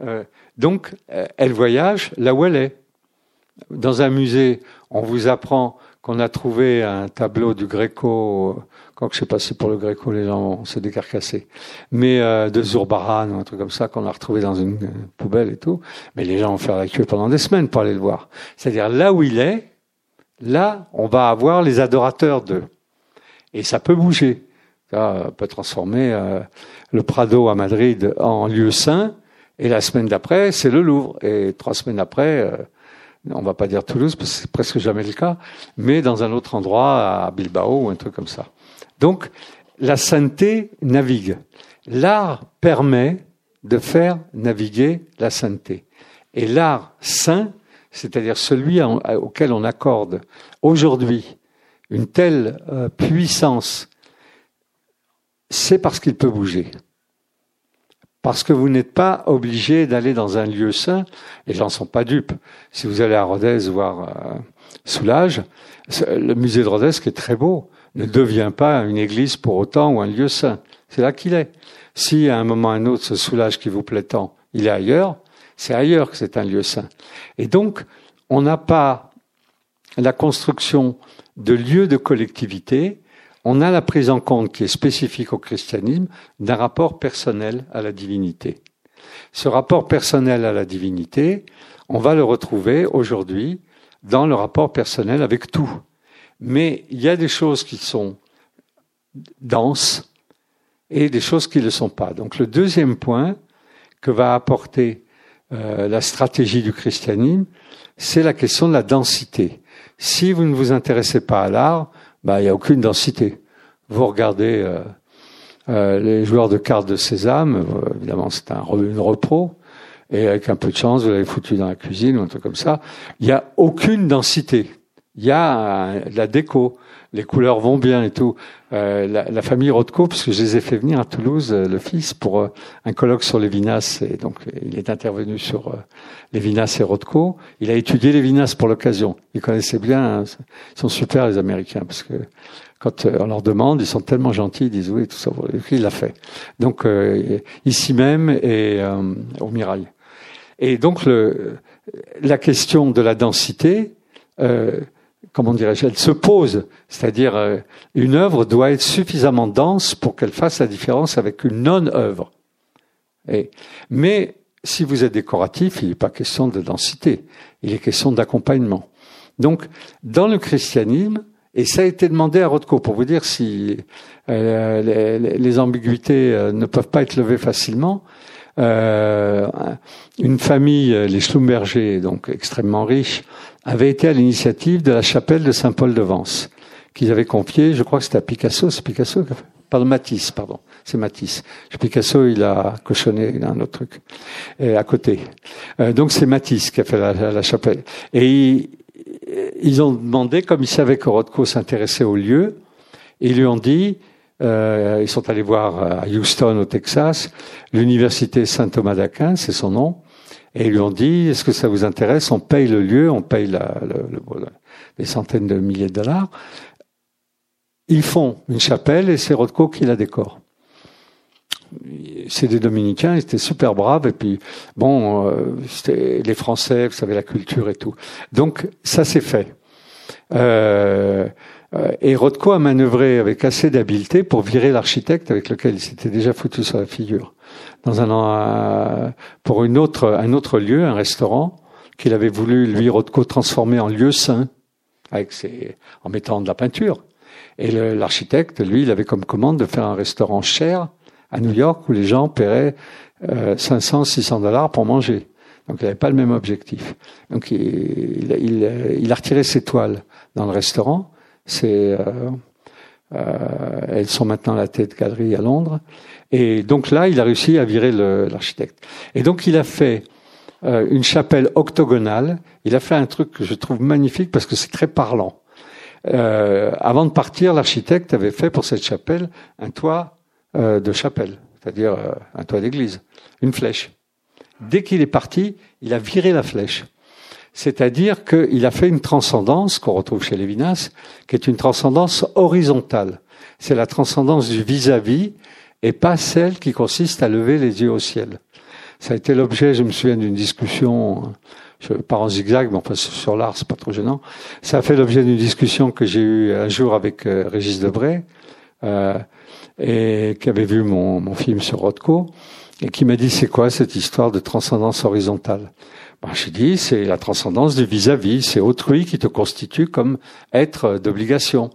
euh, donc, euh, elle voyage là où elle est. Dans un musée, on vous apprend qu'on a trouvé un tableau du Gréco, quand je sais pas si pour le Gréco les gens se décarcasser, mais euh, de Zurbaran ou un truc comme ça qu'on a retrouvé dans une poubelle et tout. Mais les gens vont faire la queue pendant des semaines pour aller le voir. C'est-à-dire là où il est, là on va avoir les adorateurs d'eux. Et ça peut bouger. Ça peut transformer euh, le Prado à Madrid en lieu saint, et la semaine d'après, c'est le Louvre. Et trois semaines après, euh, on va pas dire Toulouse, parce que c'est presque jamais le cas, mais dans un autre endroit, à Bilbao ou un truc comme ça. Donc, la sainteté navigue. L'art permet de faire naviguer la sainteté. Et l'art saint, c'est-à-dire celui auquel on accorde aujourd'hui une telle euh, puissance, c'est parce qu'il peut bouger. Parce que vous n'êtes pas obligé d'aller dans un lieu saint, gens ne sont pas dupes. Si vous allez à Rodez voir euh, Soulage, le musée de Rodez, qui est très beau, ne devient pas une église pour autant ou un lieu saint. C'est là qu'il est. Si à un moment ou à un autre, ce Soulage qui vous plaît tant, il est ailleurs, c'est ailleurs que c'est un lieu saint. Et donc, on n'a pas la construction de lieux de collectivité, on a la prise en compte qui est spécifique au christianisme d'un rapport personnel à la divinité. Ce rapport personnel à la divinité, on va le retrouver aujourd'hui dans le rapport personnel avec tout. Mais il y a des choses qui sont denses et des choses qui ne le sont pas. Donc le deuxième point que va apporter euh, la stratégie du christianisme, c'est la question de la densité. Si vous ne vous intéressez pas à l'art, bah, il n'y a aucune densité. Vous regardez euh, euh, les joueurs de cartes de Sésame, évidemment c'est un, une repro, et avec un peu de chance, vous l'avez foutu dans la cuisine ou un truc comme ça. Il n'y a aucune densité. Il y a la déco, les couleurs vont bien et tout. Euh, la, la, famille Rothko, parce que je les ai fait venir à Toulouse, le fils, pour un colloque sur les Vinas, et donc il est intervenu sur les Vinas et Rothko. Il a étudié les Vinas pour l'occasion. Il connaissait bien, hein, ils sont super les Américains, parce que quand euh, on leur demande, ils sont tellement gentils, ils disent oui, tout ça. Il l'a fait. Donc euh, ici même et euh, au Mirail. Et donc le, la question de la densité, euh, comment dirais-je, elle se pose. C'est-à-dire une œuvre doit être suffisamment dense pour qu'elle fasse la différence avec une non-œuvre. Mais si vous êtes décoratif, il n'est pas question de densité, il est question d'accompagnement. Donc, dans le christianisme, et ça a été demandé à Rothko pour vous dire si euh, les, les, ambiguïtés euh, ne peuvent pas être levées facilement. Euh, une famille, les Schlumberger, donc extrêmement riche, avait été à l'initiative de la chapelle de Saint-Paul de Vence, qu'ils avaient confiée, je crois que c'était à Picasso, c'est Picasso Pardon, Matisse, pardon, c'est Matisse. Picasso, il a cochonné un autre truc et à côté. Euh, donc c'est Matisse qui a fait la, chapelle. Et il, ils ont demandé, comme ils savaient que Rothko s'intéressait au lieu, ils lui ont dit, euh, ils sont allés voir à Houston, au Texas, l'université Saint Thomas d'Aquin, c'est son nom, et ils lui ont dit, est-ce que ça vous intéresse? On paye le lieu, on paye la, le, des centaines de milliers de dollars. Ils font une chapelle et c'est Rothko qui la décore c'est des dominicains, ils étaient super braves, et puis bon, euh, c'était les Français, vous savez, la culture et tout. Donc ça s'est fait. Euh, euh, et Rothko a manœuvré avec assez d'habileté pour virer l'architecte avec lequel il s'était déjà foutu sur la figure. Dans un pour une autre un autre lieu, un restaurant qu'il avait voulu lui Rothko transformer en lieu saint. avec ses, en mettant de la peinture. Et l'architecte, lui, il avait comme commande de faire un restaurant cher à New York où les gens paieraient euh, 500, 600 dollars pour manger. Donc il n'avait pas le même objectif. Donc il, il, il, a retiré ses toiles dans le restaurant. C'est, euh, euh, elles sont maintenant la tête galerie à Londres. Et donc là, il a réussi à virer l'architecte. Et donc il a fait euh, une chapelle octogonale. Il a fait un truc que je trouve magnifique parce que c'est très parlant. Avant de partir, l'architecte avait fait pour cette chapelle un toit de chapelle, c'est-à-dire un toit d'église, une flèche. Dès qu'il est parti, il a viré la flèche. C'est-à-dire qu'il a fait une transcendance qu'on retrouve chez Lévinas, qui est une transcendance horizontale. C'est la transcendance du vis-à-vis et pas celle qui consiste à lever les yeux au ciel. Ça a été l'objet, je me souviens d'une discussion, je pars en zigzag, mais enfin sur l'art, c'est pas trop gênant. Ça a fait l'objet d'une discussion que j'ai eue un jour avec euh, Régis Debray, euh, et qui avait vu mon, mon film sur Rothko, et qui m'a dit c'est quoi cette histoire de transcendance horizontale? Ben, J'ai dit c'est la transcendance du vis-à-vis, c'est autrui qui te constitue comme être d'obligation.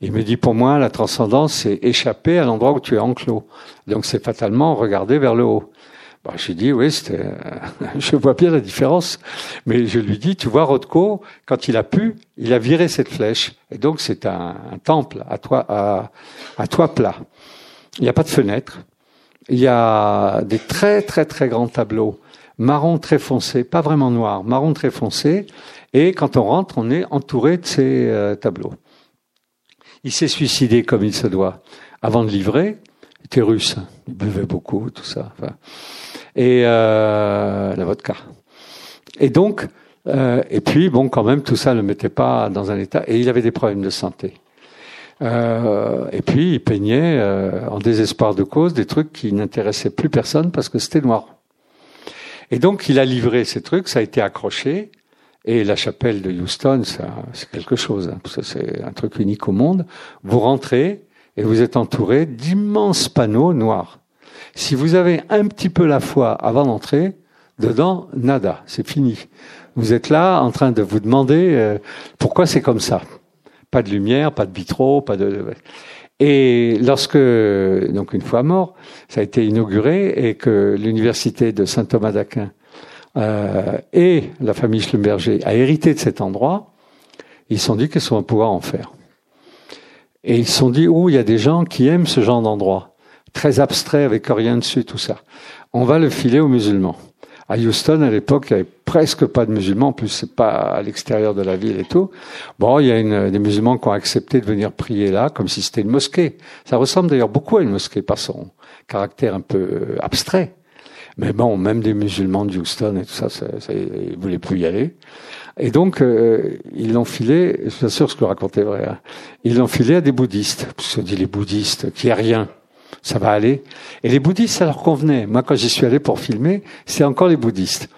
Il me dit pour moi la transcendance c'est échapper à l'endroit où tu es enclos. Donc c'est fatalement regarder vers le haut. Bah, j'ai dit, oui, c'était, je vois bien la différence. Mais je lui dis, tu vois, Rothko, quand il a pu, il a viré cette flèche. Et donc, c'est un, temple à toi, à, à toi plat. Il n'y a pas de fenêtre. Il y a des très, très, très grands tableaux. Marron très foncé, pas vraiment noir, marron très foncé. Et quand on rentre, on est entouré de ces euh, tableaux. Il s'est suicidé comme il se doit. Avant de livrer, il était russe. Il buvait beaucoup, tout ça. Et euh, la vodka. Et donc, euh, et puis bon, quand même, tout ça ne le mettait pas dans un état. Et il avait des problèmes de santé. Et puis il peignait en désespoir de cause des trucs qui n'intéressaient plus personne parce que c'était noir. Et donc il a livré ces trucs, ça a été accroché. Et la chapelle de Houston, c'est quelque chose. Hein, c'est un truc unique au monde. Vous rentrez et vous êtes entouré d'immenses panneaux noirs. Si vous avez un petit peu la foi avant d'entrer, dedans, nada, c'est fini. Vous êtes là en train de vous demander euh, pourquoi c'est comme ça? Pas de lumière, pas de vitraux, pas de. Et lorsque, donc une fois mort, ça a été inauguré et que l'université de Saint Thomas d'Aquin euh, et la famille Schlumberger a hérité de cet endroit, ils se sont dit qu'on va pouvoir en faire. Et ils se sont dit, oh, il y a des gens qui aiment ce genre d'endroit très abstrait avec rien dessus, tout ça. On va le filer aux musulmans. À Houston, à l'époque, il n'y avait presque pas de musulmans. En plus, c'est pas à l'extérieur de la ville et tout. Bon, il y a une, des musulmans qui ont accepté de venir prier là, comme si c'était une mosquée. Ça ressemble d'ailleurs beaucoup à une mosquée par son caractère un peu euh, abstrait. Mais bon, même des musulmans de Houston et tout ça, ça, ça ils voulaient plus y aller. Et donc, euh, ils l'ont filé, je suis sûr ce que je racontais vrai, hein. ils l'ont filé à des bouddhistes. Parce que dit les bouddhistes, qui est rien ça va aller. Et les bouddhistes, ça leur convenait. Moi, quand j'y suis allé pour filmer, c'est encore les bouddhistes.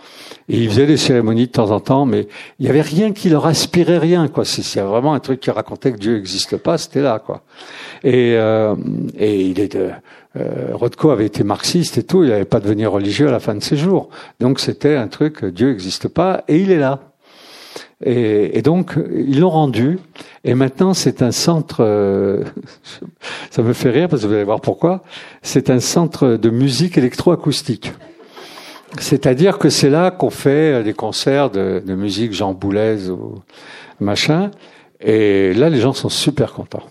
Et ils faisaient des cérémonies de temps en temps, mais il n'y avait rien qui leur aspirait rien, quoi. C'est vraiment un truc qui racontait que Dieu n'existe pas, c'était là, quoi. Et, euh, et il est, euh, Rothko avait été marxiste et tout, il n'avait pas devenir religieux à la fin de ses jours. Donc c'était un truc, Dieu n'existe pas, et il est là. Et, et donc, ils l'ont rendu. Et maintenant, c'est un centre, euh, ça me fait rire parce que vous allez voir pourquoi, c'est un centre de musique électroacoustique. C'est-à-dire que c'est là qu'on fait des concerts de, musique Jean ou machin. Et là, les gens sont super contents.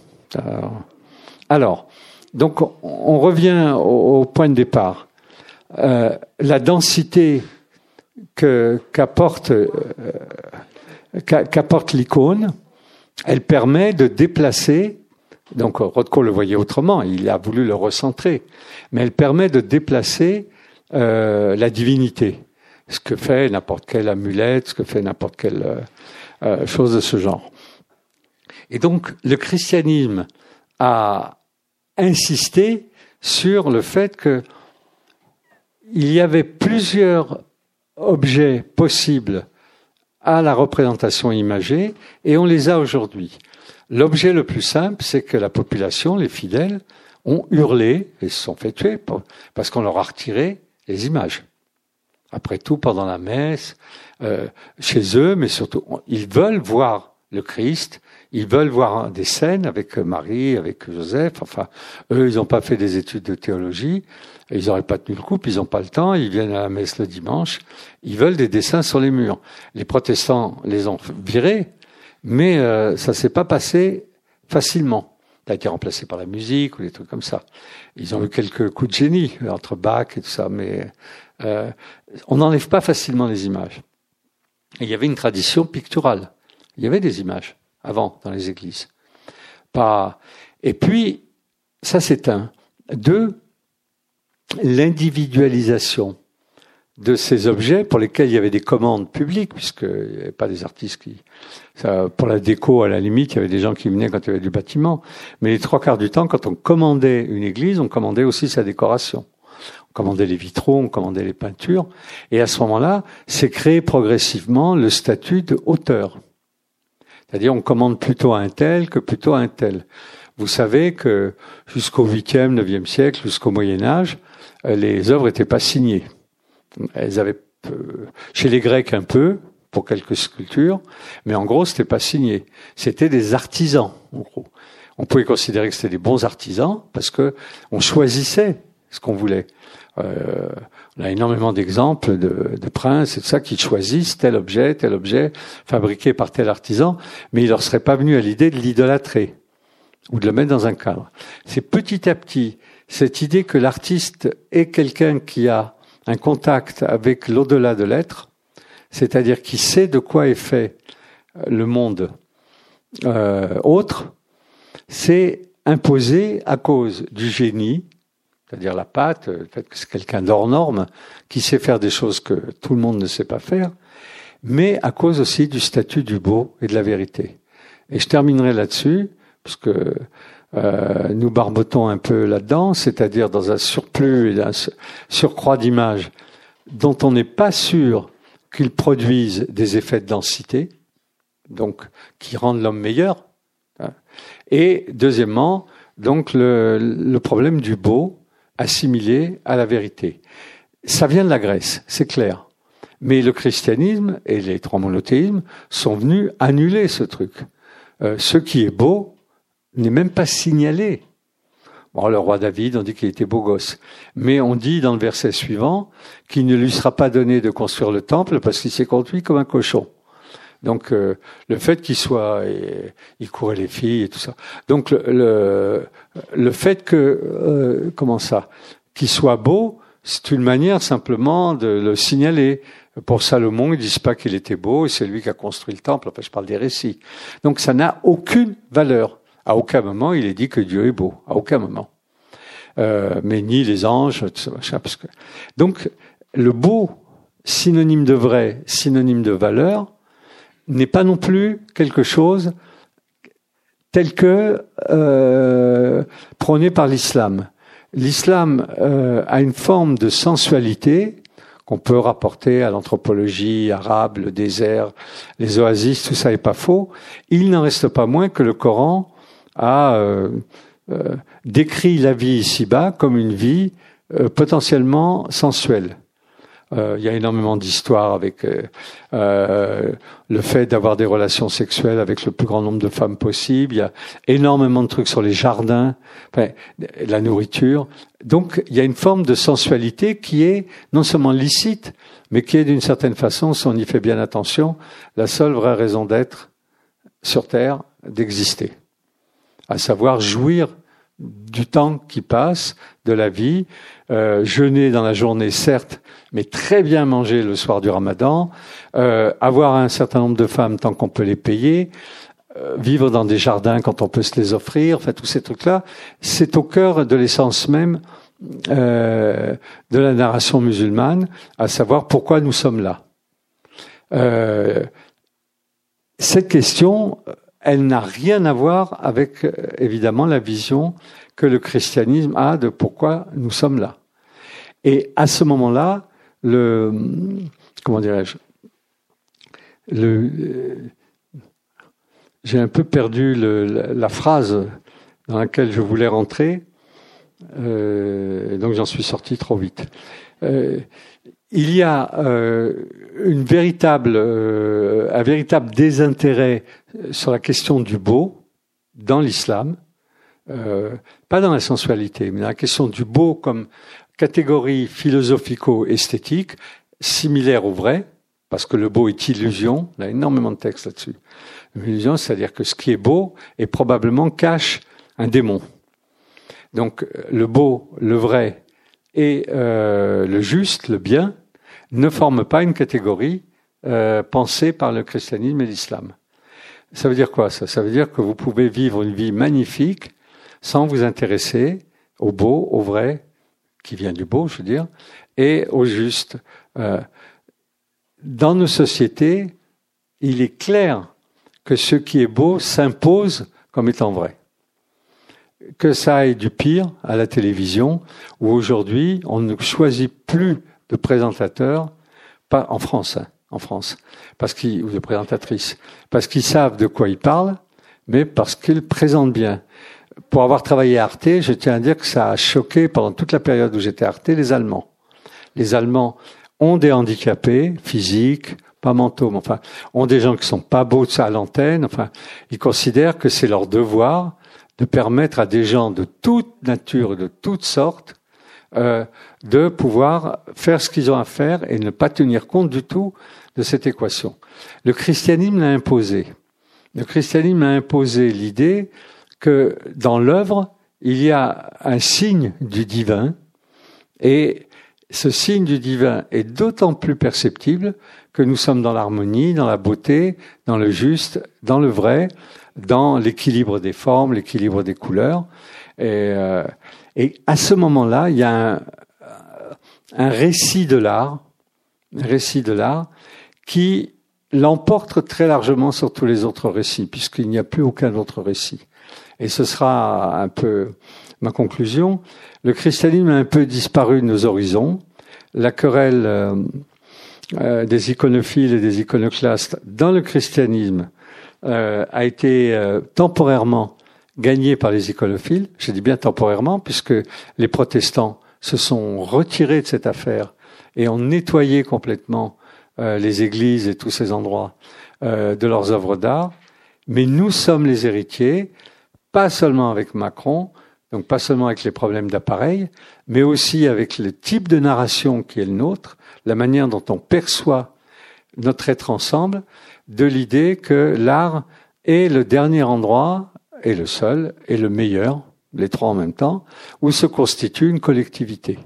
Alors, donc, on revient au, au point de départ. Euh, la densité que qu'apporte euh, qu'apporte l'icône, elle permet de déplacer, donc Rothko le voyait autrement, il a voulu le recentrer, mais elle permet de déplacer euh, la divinité, ce que fait n'importe quelle amulette, ce que fait n'importe quelle euh, chose de ce genre. Et donc le christianisme a insisté sur le fait que il y avait plusieurs objets possibles à la représentation imagée et on les a aujourd'hui. L'objet le plus simple, c'est que la population, les fidèles, ont hurlé et se sont fait tuer parce qu'on leur a retiré les images. Après tout, pendant la messe, euh, chez eux, mais surtout, ils veulent voir le Christ. Ils veulent voir des scènes avec Marie, avec Joseph. Enfin, eux, ils n'ont pas fait des études de théologie. Ils n'auraient pas tenu le coup, ils n'ont pas le temps. Ils viennent à la messe le dimanche. Ils veulent des dessins sur les murs. Les protestants les ont virés, mais euh, ça s'est pas passé facilement. Ça a été remplacé par la musique ou des trucs comme ça. Ils ont eu quelques coups de génie entre Bach et tout ça, mais euh, on n'enlève pas facilement les images. il y avait une tradition picturale. Il y avait des images avant dans les églises. Pas. Et puis, ça un. Deux, l'individualisation de ces objets pour lesquels il y avait des commandes publiques, puisqu'il n'y avait pas des artistes qui... Pour la déco, à la limite, il y avait des gens qui venaient quand il y avait du bâtiment. Mais les trois quarts du temps, quand on commandait une église, on commandait aussi sa décoration. On commandait les vitraux, on commandait les peintures. Et à ce moment-là, c'est créé progressivement le statut de auteur. C'est-à-dire, on commande plutôt un tel que plutôt un tel. Vous savez que jusqu'au 8e, 9e siècle, jusqu'au Moyen Âge, les œuvres n'étaient pas signées. Elles avaient, euh, chez les Grecs un peu, pour quelques sculptures, mais en gros, c'était pas signé. C'était des artisans, en gros. On pouvait considérer que c'était des bons artisans parce que on choisissait ce qu'on voulait. Euh, on a énormément d'exemples de, de, princes et tout ça qui choisissent tel objet, tel objet fabriqué par tel artisan, mais il leur serait pas venu à l'idée de l'idolâtrer ou de le mettre dans un cadre. C'est petit à petit cette idée que l'artiste est quelqu'un qui a un contact avec l'au-delà de l'être, c'est-à-dire qui sait de quoi est fait le monde euh, autre, c'est imposé à cause du génie, c'est-à-dire la pâte, le fait que c'est quelqu'un d'hors norme, qui sait faire des choses que tout le monde ne sait pas faire, mais à cause aussi du statut du beau et de la vérité. Et je terminerai là-dessus, parce euh, nous barbotons un peu là-dedans, c'est-à-dire dans un surplus et un surcroît d'images dont on n'est pas sûr qu'ils produisent des effets de densité, donc qui rendent l'homme meilleur. Hein. Et deuxièmement, donc le, problème du beau assimilé à la vérité. Ça vient de la Grèce, c'est clair. Mais le christianisme et les trois monothéismes sont venus annuler ce truc. Euh, ce qui est beau n'est même pas signalé. Bon, le roi David, on dit qu'il était beau gosse. Mais on dit dans le verset suivant qu'il ne lui sera pas donné de construire le temple parce qu'il s'est conduit comme un cochon. Donc euh, le fait qu'il soit, il courait les filles et tout ça. Donc le le, fait que euh, comment ça, qu'il soit beau, c'est une manière simplement de le signaler. Pour Salomon, ils disent pas qu'il était beau, et c'est lui qui a construit le temple. Enfin, je parle des récits. Donc ça n'a aucune valeur. À aucun moment il est dit que Dieu est beau. À aucun moment. Euh, mais ni les anges, tout ça, machin, parce que... Donc le beau, synonyme de vrai, synonyme de valeur, n'est pas non plus quelque chose tel que euh, prôné par l'islam. L'islam euh, a une forme de sensualité qu'on peut rapporter à l'anthropologie arabe, le désert, les oasis, tout ça n'est pas faux. Il n'en reste pas moins que le Coran a euh, euh, décrit la vie ici-bas comme une vie euh, potentiellement sensuelle. Il y a énormément d'histoires avec le fait d'avoir des relations sexuelles avec le plus grand nombre de femmes possible. Il y a énormément de trucs sur les jardins, la nourriture. Donc il y a une forme de sensualité qui est non seulement licite, mais qui est d'une certaine façon, si on y fait bien attention, la seule vraie raison d'être sur Terre, d'exister à savoir jouir du temps qui passe, de la vie, euh, jeûner dans la journée certes, mais très bien manger le soir du ramadan, euh, avoir un certain nombre de femmes tant qu'on peut les payer, euh, vivre dans des jardins quand on peut se les offrir, enfin tous ces trucs-là, c'est au cœur de l'essence même euh, de la narration musulmane, à savoir pourquoi nous sommes là. Euh, cette question, elle n'a rien à voir avec, euh, évidemment, la vision que le christianisme a de pourquoi nous sommes là. Et à ce moment-là, le, comment dirais-je, euh, j'ai un peu perdu la, phrase dans laquelle je voulais rentrer, euh, donc j'en suis sorti trop vite. Euh, il y a euh, euh, un véritable désintérêt sur la question du beau dans l'islam, euh, pas dans la sensualité, mais dans la question du beau comme catégorie philosophico-esthétique, similaire au vrai, parce que le beau est illusion. Il y a énormément de textes là-dessus. Illusion, c'est-à-dire que ce qui est beau est probablement cache un démon. Donc le beau, le vrai et euh, le juste, le bien, ne forment pas une catégorie euh, pensée par le christianisme et l'islam. Ça veut dire quoi ça? Ça veut dire que vous pouvez vivre une vie magnifique sans vous intéresser au beau, au vrai, qui vient du beau, je veux dire, et au juste. Euh, dans nos sociétés, il est clair que ce qui est beau s'impose comme étant vrai. Que ça aille du pire à la télévision, où aujourd'hui on ne choisit plus de présentateurs, pas en France, hein, en France, parce qu'ils ou de présentatrices, parce qu'ils savent de quoi ils parlent, mais parce qu'ils présentent bien. Pour avoir travaillé à Arte, je tiens à dire que ça a choqué pendant toute la période où j'étais à Arte les Allemands. Les Allemands ont des handicapés physiques, pas mentaux, mais enfin, ont des gens qui sont pas beaux à l'antenne. Enfin, ils considèrent que c'est leur devoir de permettre à des gens de toute nature, de toutes sortes, euh, de pouvoir faire ce qu'ils ont à faire et ne pas tenir compte du tout de cette équation. Le christianisme l'a imposé. Le christianisme a imposé l'idée que dans l'œuvre, il y a un signe du divin et ce signe du divin est d'autant plus perceptible que nous sommes dans l'harmonie, dans la beauté, dans le juste, dans le vrai, dans l'équilibre des formes, l'équilibre des couleurs. Et, euh, et à ce moment-là, il y a un, un récit de l'art, récit de l'art qui l'emporte très largement sur tous les autres récits, puisqu'il n'y a plus aucun autre récit. Et ce sera un peu ma conclusion. Le christianisme a un peu disparu de nos horizons. La querelle euh, euh, des iconophiles et des iconoclastes dans le christianisme euh, a été temporairement gagnée par les iconophiles. Je dis bien temporairement, puisque les protestants se sont retirés de cette affaire et ont nettoyé complètement les églises et tous ces endroits de leurs œuvres d'art. Mais nous sommes les héritiers, pas seulement avec Macron, donc pas seulement avec les problèmes d'appareil, mais aussi avec le type de narration qui est le nôtre, la manière dont on perçoit notre être ensemble, de l'idée que l'art est le dernier endroit, et le seul, et le meilleur, les trois en même temps, où se constitue une collectivité.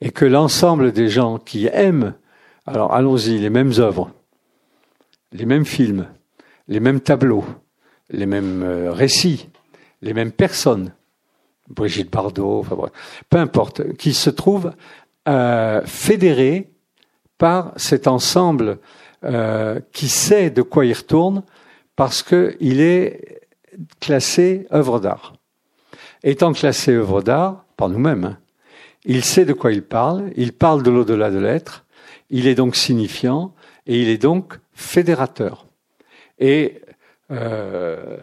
Et que l'ensemble des gens qui aiment, alors allons-y, les mêmes œuvres, les mêmes films, les mêmes tableaux, les mêmes euh, récits, les mêmes personnes, Brigitte Bardot, peu importe, qui se trouve euh, fédéré par cet ensemble euh, qui sait de quoi il retourne parce qu'il est classé œuvre d'art. Étant classé œuvre d'art, par nous-mêmes, hein, il sait de quoi il parle, il parle de l'au-delà de l'être, il est donc signifiant et il est donc fédérateur. Et euh,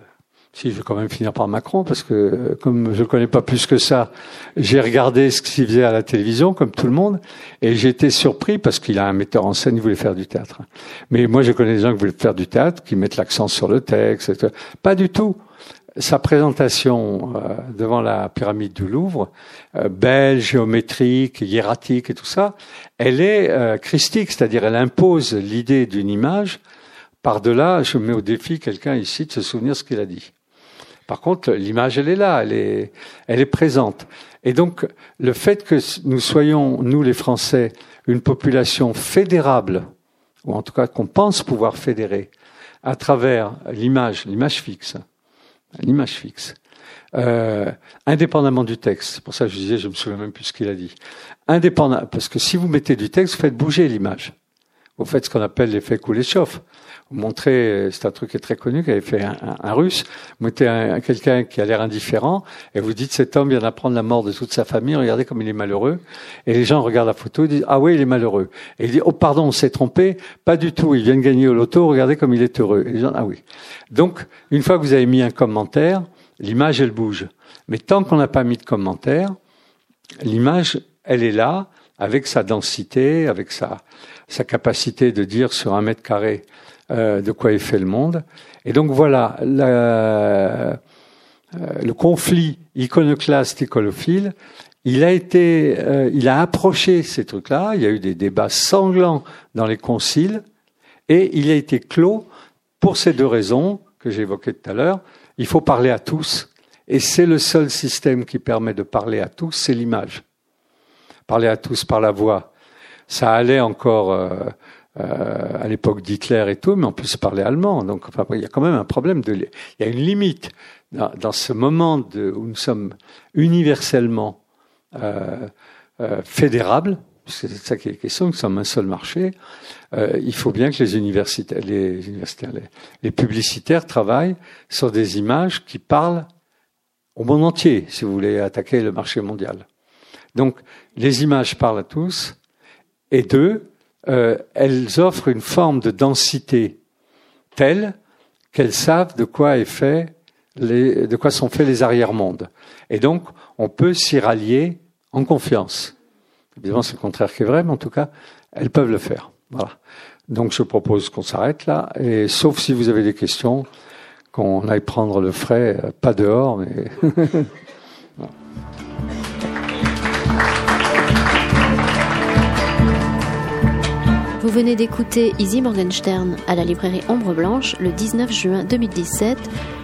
si, je vais quand même finir par Macron, parce que comme je ne connais pas plus que ça, j'ai regardé ce qu'il faisait à la télévision, comme tout le monde, et j'ai été surpris parce qu'il a un metteur en scène, il voulait faire du théâtre. Mais moi, je connais des gens qui voulaient faire du théâtre, qui mettent l'accent sur le texte, etc. Pas du tout. Sa présentation euh, devant la pyramide du Louvre, euh, belle, géométrique, hiératique et tout ça, elle est euh, christique, c'est-à-dire elle impose l'idée d'une image. Par-delà, je mets au défi quelqu'un ici de se souvenir ce qu'il a dit. Par contre, l'image, elle est là, elle est, elle est présente. Et donc, le fait que nous soyons, nous les Français, une population fédérable, ou en tout cas qu'on pense pouvoir fédérer, à travers l'image, l'image fixe, l'image fixe, euh, indépendamment du texte. Pour ça je disais, je me souviens même plus ce qu'il a dit. Indépendant, parce que si vous mettez du texte, vous faites bouger l'image. Vous faites ce qu'on appelle l'effet couler-chauffe montrer, c'est un truc qui est très connu, qu'avait fait un, un, russe, vous mettez quelqu'un qui a l'air indifférent, et vous dites cet homme vient d'apprendre la mort de toute sa famille, regardez comme il est malheureux, et les gens regardent la photo et disent ah oui il est malheureux, et il dit oh pardon on s'est trompé, pas du tout, il vient de gagner au loto, regardez comme il est heureux, et les gens ah oui. Donc une fois que vous avez mis un commentaire, l'image elle bouge, mais tant qu'on n'a pas mis de commentaire, l'image elle est là avec sa densité, avec sa sa capacité de dire sur un mètre carré euh, de quoi est fait le monde. Et donc voilà, la, le conflit iconoclaste-icolophile, il a été, il a approché ces trucs-là. Il y a eu des débats sanglants dans les conciles, et il a été clos pour ces deux raisons que j'évoquais tout à l'heure. Il faut parler à tous, et c'est le seul système qui permet de parler à tous, c'est l'image. Parler à tous par la voix. Ça allait encore euh, à l'époque d'Hitler et tout, mais on peut se parler allemand. Donc il y a quand même un problème de... Il y a une limite dans, dans ce moment de, où nous sommes universellement euh, euh fédérables, c'est ça qui est question, nous sommes un seul marché, euh, il faut bien que les universitaires, les, universitaires les, publicitaires travaillent sur des images qui parlent au monde entier, si vous voulez attaquer le marché mondial. Donc, les images parlent à tous, et deux, euh, elles offrent une forme de densité telle qu'elles savent de quoi est fait les, de quoi sont faits les arrière-mondes. Et donc, on peut s'y rallier en confiance. Évidemment, c'est le contraire qui est vrai, mais en tout cas, elles peuvent le faire. Voilà. Donc, je propose qu'on s'arrête là, et sauf si vous avez des questions, qu'on aille prendre le frais, euh, pas dehors, mais. Vous venez d'écouter Izzy Morgenstern à la librairie Ombre Blanche le 19 juin 2017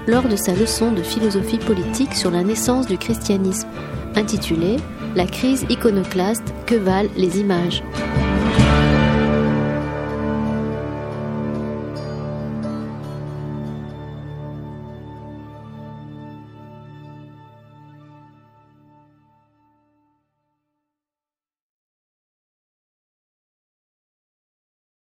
lors de sa leçon de philosophie politique sur la naissance du christianisme, intitulée La crise iconoclaste, que valent les images